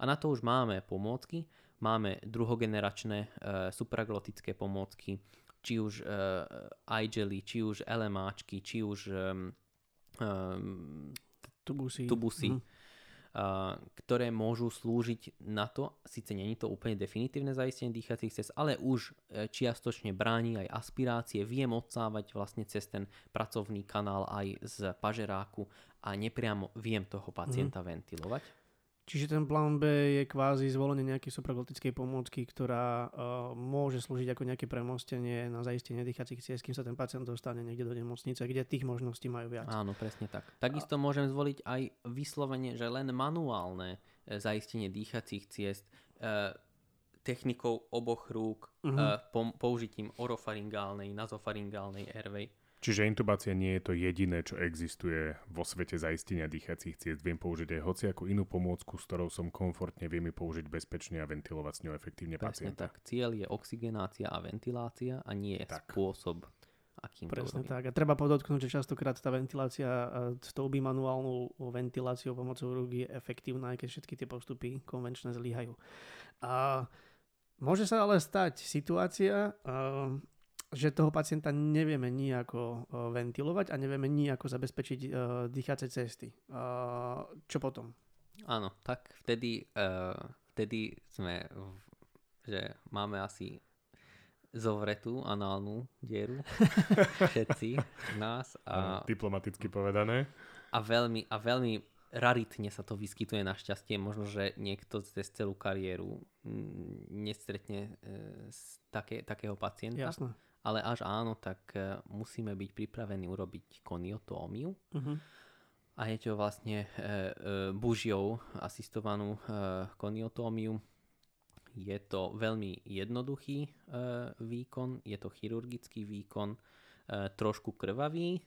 A na to už máme pomôcky. máme druhogeneračné uh, supraglotické pomôcky, či už uh, iGelly, či už LMAčky, či už um, um, Tubusy. tubusy Mhm. uh, ktoré môžu slúžiť na to, síce není to úplne definitívne zaistenie dýchacích cest, ale už e, čiastočne bráni aj aspirácie, viem odsávať vlastne cez ten pracovný kanál aj z pažeráku a nepriamo viem toho pacienta ventilovať. Čiže ten plán B je kvázi zvolenie nejakej supraglotickej pomôcky, ktorá uh, môže slúžiť ako nejaké premostenie na zaistenie dýchacích ciest, kým sa ten pacient dostane niekde do nemocnice, kde tých možností majú viac. Áno, presne tak. Takisto môžem zvoliť aj vyslovene, že len manuálne e, zaistenie dýchacích ciest e, technikou oboch rúk, e, pom- použitím orofaringálnej, nazofaringálnej airway. Čiže intubácia nie je to jediné, čo existuje vo svete zaistenia dýchacích ciest. Viem použiť aj hociakú inú pomôcku, s ktorou som komfortne, viem ju použiť bezpečne a ventilovať s ňou efektívne Presne pacienta. tak. Cieľ je oxigenácia a ventilácia a nie je Tak. spôsob, akým Presne to tak. A treba podotknúť, že častokrát tá ventilácia e, s tou bimanuálnou ventiláciou pomocou rúk je efektívna, aj keď všetky tie postupy konvenčné zlyhajú. A môže sa ale stať situácia, e, že toho pacienta nevieme nijako e, ventilovať a nevieme nijako zabezpečiť e, dýchace cesty. E, Čo potom? Áno, tak vtedy, uh, vtedy sme, v, že máme asi zovretú análnu dieru, všetci nás a, Diplomaticky povedané. a, veľmi, a veľmi raritne sa to vyskytuje našťastie. Možno, že niekto cez celú kariéru mm, nestretne e, s také, takého pacienta. Jasné. Ale až áno, tak e, musíme byť pripravení urobiť koniotómiu. Uh-huh. A je to vlastne e, e, bužiou asistovanú e, koniotómiu. Je to veľmi jednoduchý e, výkon, je to chirurgický výkon, e, trošku krvavý,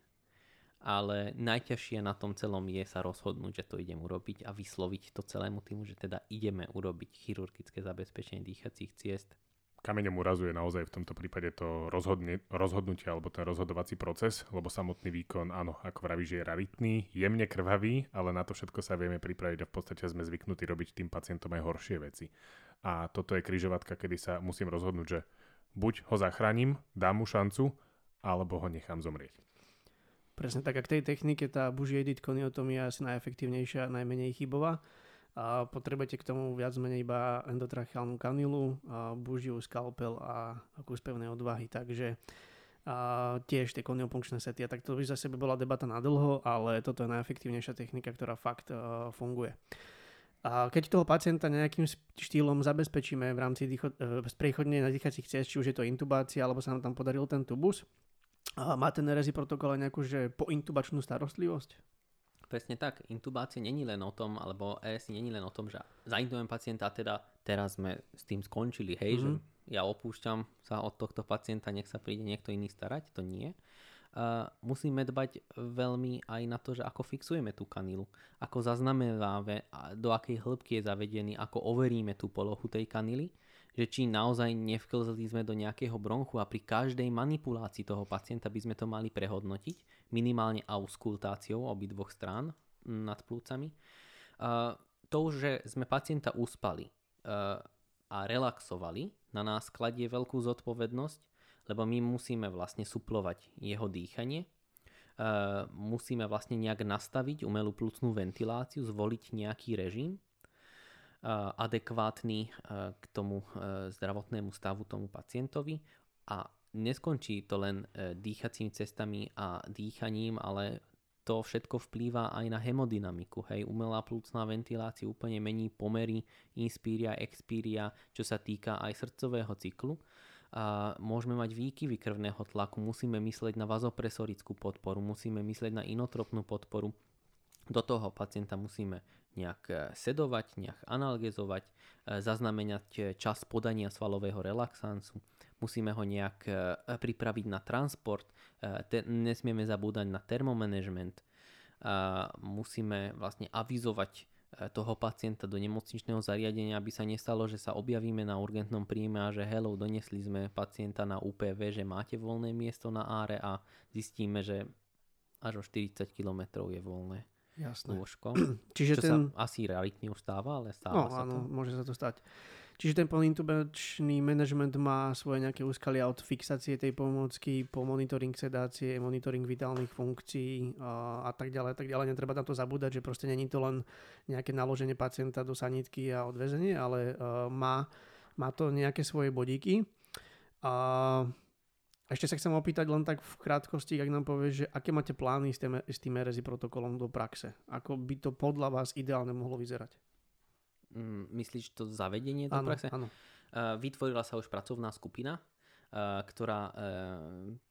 ale najťažšie na tom celom je sa rozhodnúť, že to idem urobiť a vysloviť to celému týmu, že teda ideme urobiť chirurgické zabezpečenie dýchacích ciest. Kameňom úrazu je naozaj v tomto prípade to rozhodne, rozhodnutie alebo ten rozhodovací proces, lebo samotný výkon, áno, ako vravíš, je raritný, jemne krvavý, ale na to všetko sa vieme pripraviť a v podstate sme zvyknutí robiť tým pacientom aj horšie veci. A toto je križovatka, kedy sa musím rozhodnúť, že buď ho zachránim, dám mu šancu, alebo ho nechám zomrieť. Presne tak, a k tej technike tá buži edit koniotomia je asi najefektívnejšia a najmenej chybová. A potrebujete k tomu viac menej iba endotracheálnu kanilu, bužiu, skalpel a kus pevnej odvahy. Takže a tiež tie koniopunkčné sety. A tak to by zase by bola debata na dlho, ale toto je najefektívnejšia technika, ktorá fakt uh, funguje. A keď toho pacienta nejakým štýlom zabezpečíme v rámci dýcho, uh, spriechodne na dýchacích ciest, či už je to intubácia, alebo sa nám tam podaril ten tubus, a má ten RSI protokol aj nejakú že pointubačnú starostlivosť? Presne tak, intubácia není len o tom, alebo RSI není len o tom, že zaintubujem pacienta a teda teraz sme s tým skončili, hej, mm-hmm. že ja opúšťam sa od tohto pacienta, nech sa príde niekto iný starať, to nie. Uh, musíme dbať veľmi aj na to, že ako fixujeme tú kanilu, ako zaznamenáme, do akej hĺbky je zavedený, ako overíme tú polohu tej kanily, že či naozaj nevklzli sme do nejakého bronchu a pri každej manipulácii toho pacienta by sme to mali prehodnotiť, minimálne auskultáciou obidvoch strán nad plúcami. Uh, to, že sme pacienta uspali uh, a relaxovali, na nás kladie veľkú zodpovednosť, lebo my musíme vlastne suplovať jeho dýchanie, uh, musíme vlastne nejak nastaviť umelú plúcnú ventiláciu, zvoliť nejaký režim, adekvátny uh, k tomu uh, zdravotnému stavu tomu pacientovi a neskončí to len dýchacími cestami a dýchaním, ale to všetko vplýva aj na hemodynamiku. Hej, umelá plúcná ventilácia úplne mení pomery inspíria, expíria, čo sa týka aj srdcového cyklu. A môžeme mať výkyvy krvného tlaku, musíme myslieť na vazopresorickú podporu, musíme myslieť na inotropnú podporu. Do toho pacienta musíme nejak sedovať, nejak analgezovať, zaznamenať čas podania svalového relaxansu, musíme ho nejak pripraviť na transport, nesmieme zabúdať na termomanagement, musíme vlastne avizovať toho pacienta do nemocničného zariadenia, aby sa nestalo, že sa objavíme na urgentnom príjme a že hello, donesli sme pacienta na UPV, že máte voľné miesto na áre a zistíme, že až o 40 km je voľné Jasné. lôžko. Čiže čo ten... sa asi realitne už stáva, ale stáva no, sa áno, to. môže sa to stať. Čiže ten ponintubačný management má svoje nejaké úskalia od fixácie tej pomôcky po monitoring sedácie, monitoring vitálnych funkcií a, a tak ďalej, tak ďalej. Netreba tam to zabúdať, že proste není to len nejaké naloženie pacienta do sanitky a odvezenie, ale uh, má, má to nejaké svoje bodíky. A ešte sa chcem opýtať len tak v krátkosti, ak nám povieš, že aké máte plány s tým, s tým RSI protokolom do praxe? Ako by to podľa vás ideálne mohlo vyzerať? Mm, myslíš to zavedenie do Áno, praxe? áno. Uh, vytvorila sa už pracovná skupina, uh, ktorá uh,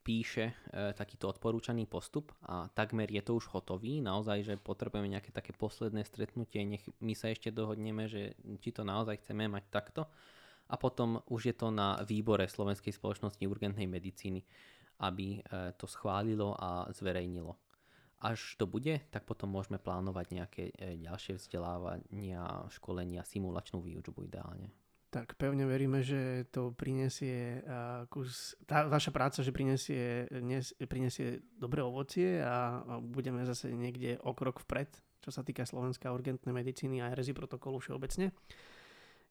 píše takýto odporúčaný postup a takmer je to už hotový. Naozaj, že potrebujeme nejaké také posledné stretnutie, nech my sa ešte dohodneme, že či to naozaj chceme mať takto. A potom už je to na výbore Slovenskej spoločnosti urgentnej medicíny, aby uh, to schválilo a zverejnilo až to bude, tak potom môžeme plánovať nejaké e, ďalšie vzdelávania, školenia, simulačnú výučbu ideálne. Tak pevne veríme, že to prinesie uh, kus, tá vaša práca, že prinesie, nes, prinesie dobré ovocie a budeme zase niekde o krok vpred, čo sa týka Slovenska urgentnej medicíny a RSI protokolu všeobecne.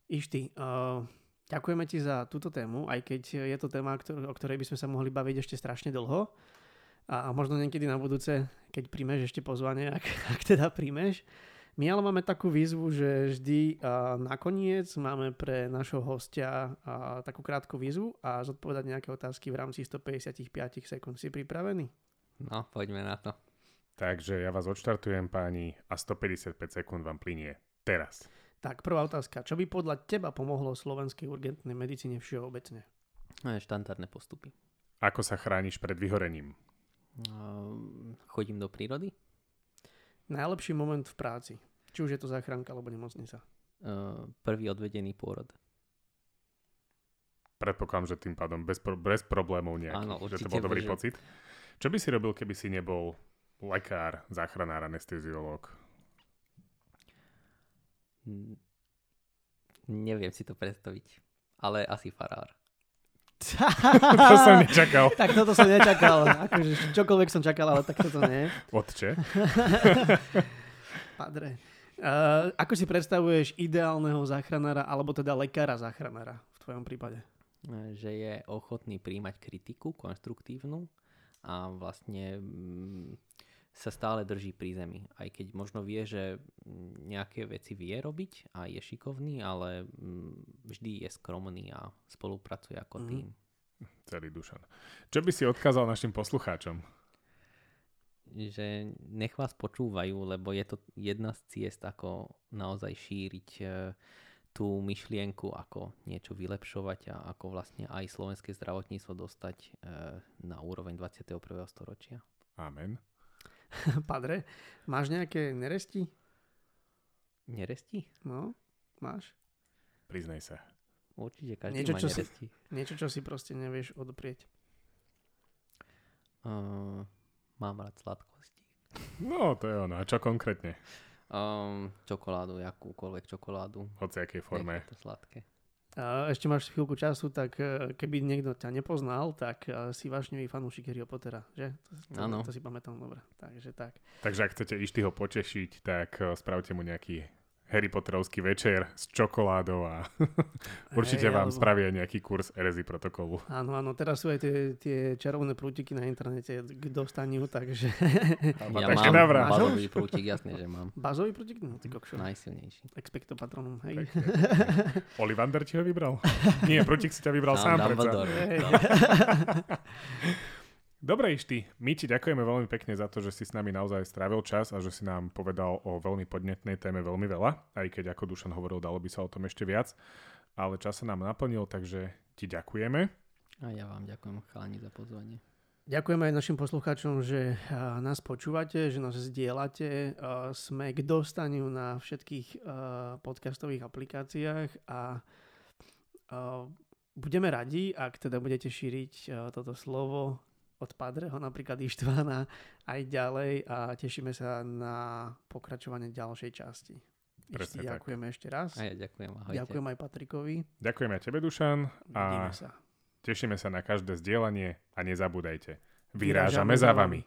Išty, uh, ďakujeme ti za túto tému, aj keď je to téma, ktor- o ktorej by sme sa mohli baviť ešte strašne dlho a možno niekedy na budúce, keď príjmeš ešte pozvanie, ak, ak teda príjmeš. My ale máme takú výzvu, že vždy a, nakoniec máme pre našho hostia a, takú krátku výzvu a zodpovedať nejaké otázky v rámci 155 sekúnd. Si pripravený? No, poďme na to. Takže ja vás odštartujem páni a 155 sekúnd vám plinie teraz. Tak, prvá otázka. Čo by podľa teba pomohlo slovenskej urgentnej medicíne všeobecne? No, štandardné postupy. Ako sa chrániš pred vyhorením? Uh, chodím do prírody. Najlepší moment v práci. Či už je to záchranka alebo nemocnica. Uh, prvý odvedený pôrod. Predpokladám, že tým pádom bez, pro, bez problémov nejakých. Áno, že to určite, bol dobrý že- pocit. Čo by si robil, keby si nebol lekár, záchranár, anesteziológ? Neviem si to predstaviť. Ale asi farár. to som nečakal. tak toto som nečakal. Akože čokoľvek som čakal, ale tak toto nie. Otče? Padre. Uh, ako si predstavuješ ideálneho záchranára, alebo teda lekára záchranára v tvojom prípade? Že je ochotný príjmať kritiku konštruktívnu a vlastne mm, sa stále drží pri zemi. Aj keď možno vie, že mm, nejaké veci vie robiť a je šikovný, ale mm, vždy je skromný a spolupracuje ako Mhm. tým. Celý dušan. Čo by si odkázal našim poslucháčom? že nech vás počúvajú, lebo je to jedna z ciest, ako naozaj šíriť e, tú myšlienku, ako niečo vylepšovať a ako vlastne aj slovenské zdravotníctvo dostať e, na úroveň 21. storočia. Amen. Padre, máš nejaké neresti? Neresti? No, máš? Priznaj sa. Určite každý Niečo, má čo si- neresti. Niečo, čo si proste nevieš odoprieť. Uh, mám rád sladkosti. No, to je ono. A čo konkrétne? Um, čokoládu, jakúkoľvek čokoládu. V hociakej Nech forme. je to sladké. Ešte máš chvíľku času, tak e, keby niekto ťa nepoznal, tak e, si vášnivý fanúšik Harryho Pottera, že? To, to, Áno. to si pamätám dobre. Takže tak. Takže ak chcete Ištyho potešiť, tak eh, spravte mu nejaký Harry Potterovský večer s čokoládou a určite Hej, vám alebo- spravia nejaký kurz RSI protokolu. Áno, áno, teraz sú aj tie, tie čarovné prútiky na internete k dostaniu, takže... Ja také mám navrát. bazový prútik, jasne, že mám. Bazový prútik? No, ty kokšo. Najsilnejší. Expecto patronum, hej. Olivander ti ho vybral? Nie, Prutik si ťa vybral sám predsa. Dumbledore. Dobre, Išty, my ti ďakujeme veľmi pekne za to, že si s nami naozaj strávil čas a že si nám povedal o veľmi podnetnej téme veľmi veľa, aj keď ako Dušan hovoril, dalo by sa o tom ešte viac, ale čas sa nám naplnil, takže ti ďakujeme. A ja vám ďakujem chalani za pozvanie. Ďakujeme aj našim poslucháčom, že nás počúvate, že nás zdieľate. Sme k dostaniu na všetkých podcastových aplikáciách a, budeme radi, ak teda budete šíriť toto slovo od Padreho, napríklad Ištvána, aj ďalej a tešíme sa na pokračovanie ďalšej časti. Ešte tak. ďakujeme ešte raz. A ja ďakujem, ahojte. Ďakujem aj Patrikovi. Ďakujeme aj tebe, Dušan, Vidíme a sa. tešíme sa na každé zdieľanie a nezabúdajte. Vyrážame Vyrážame za za vami.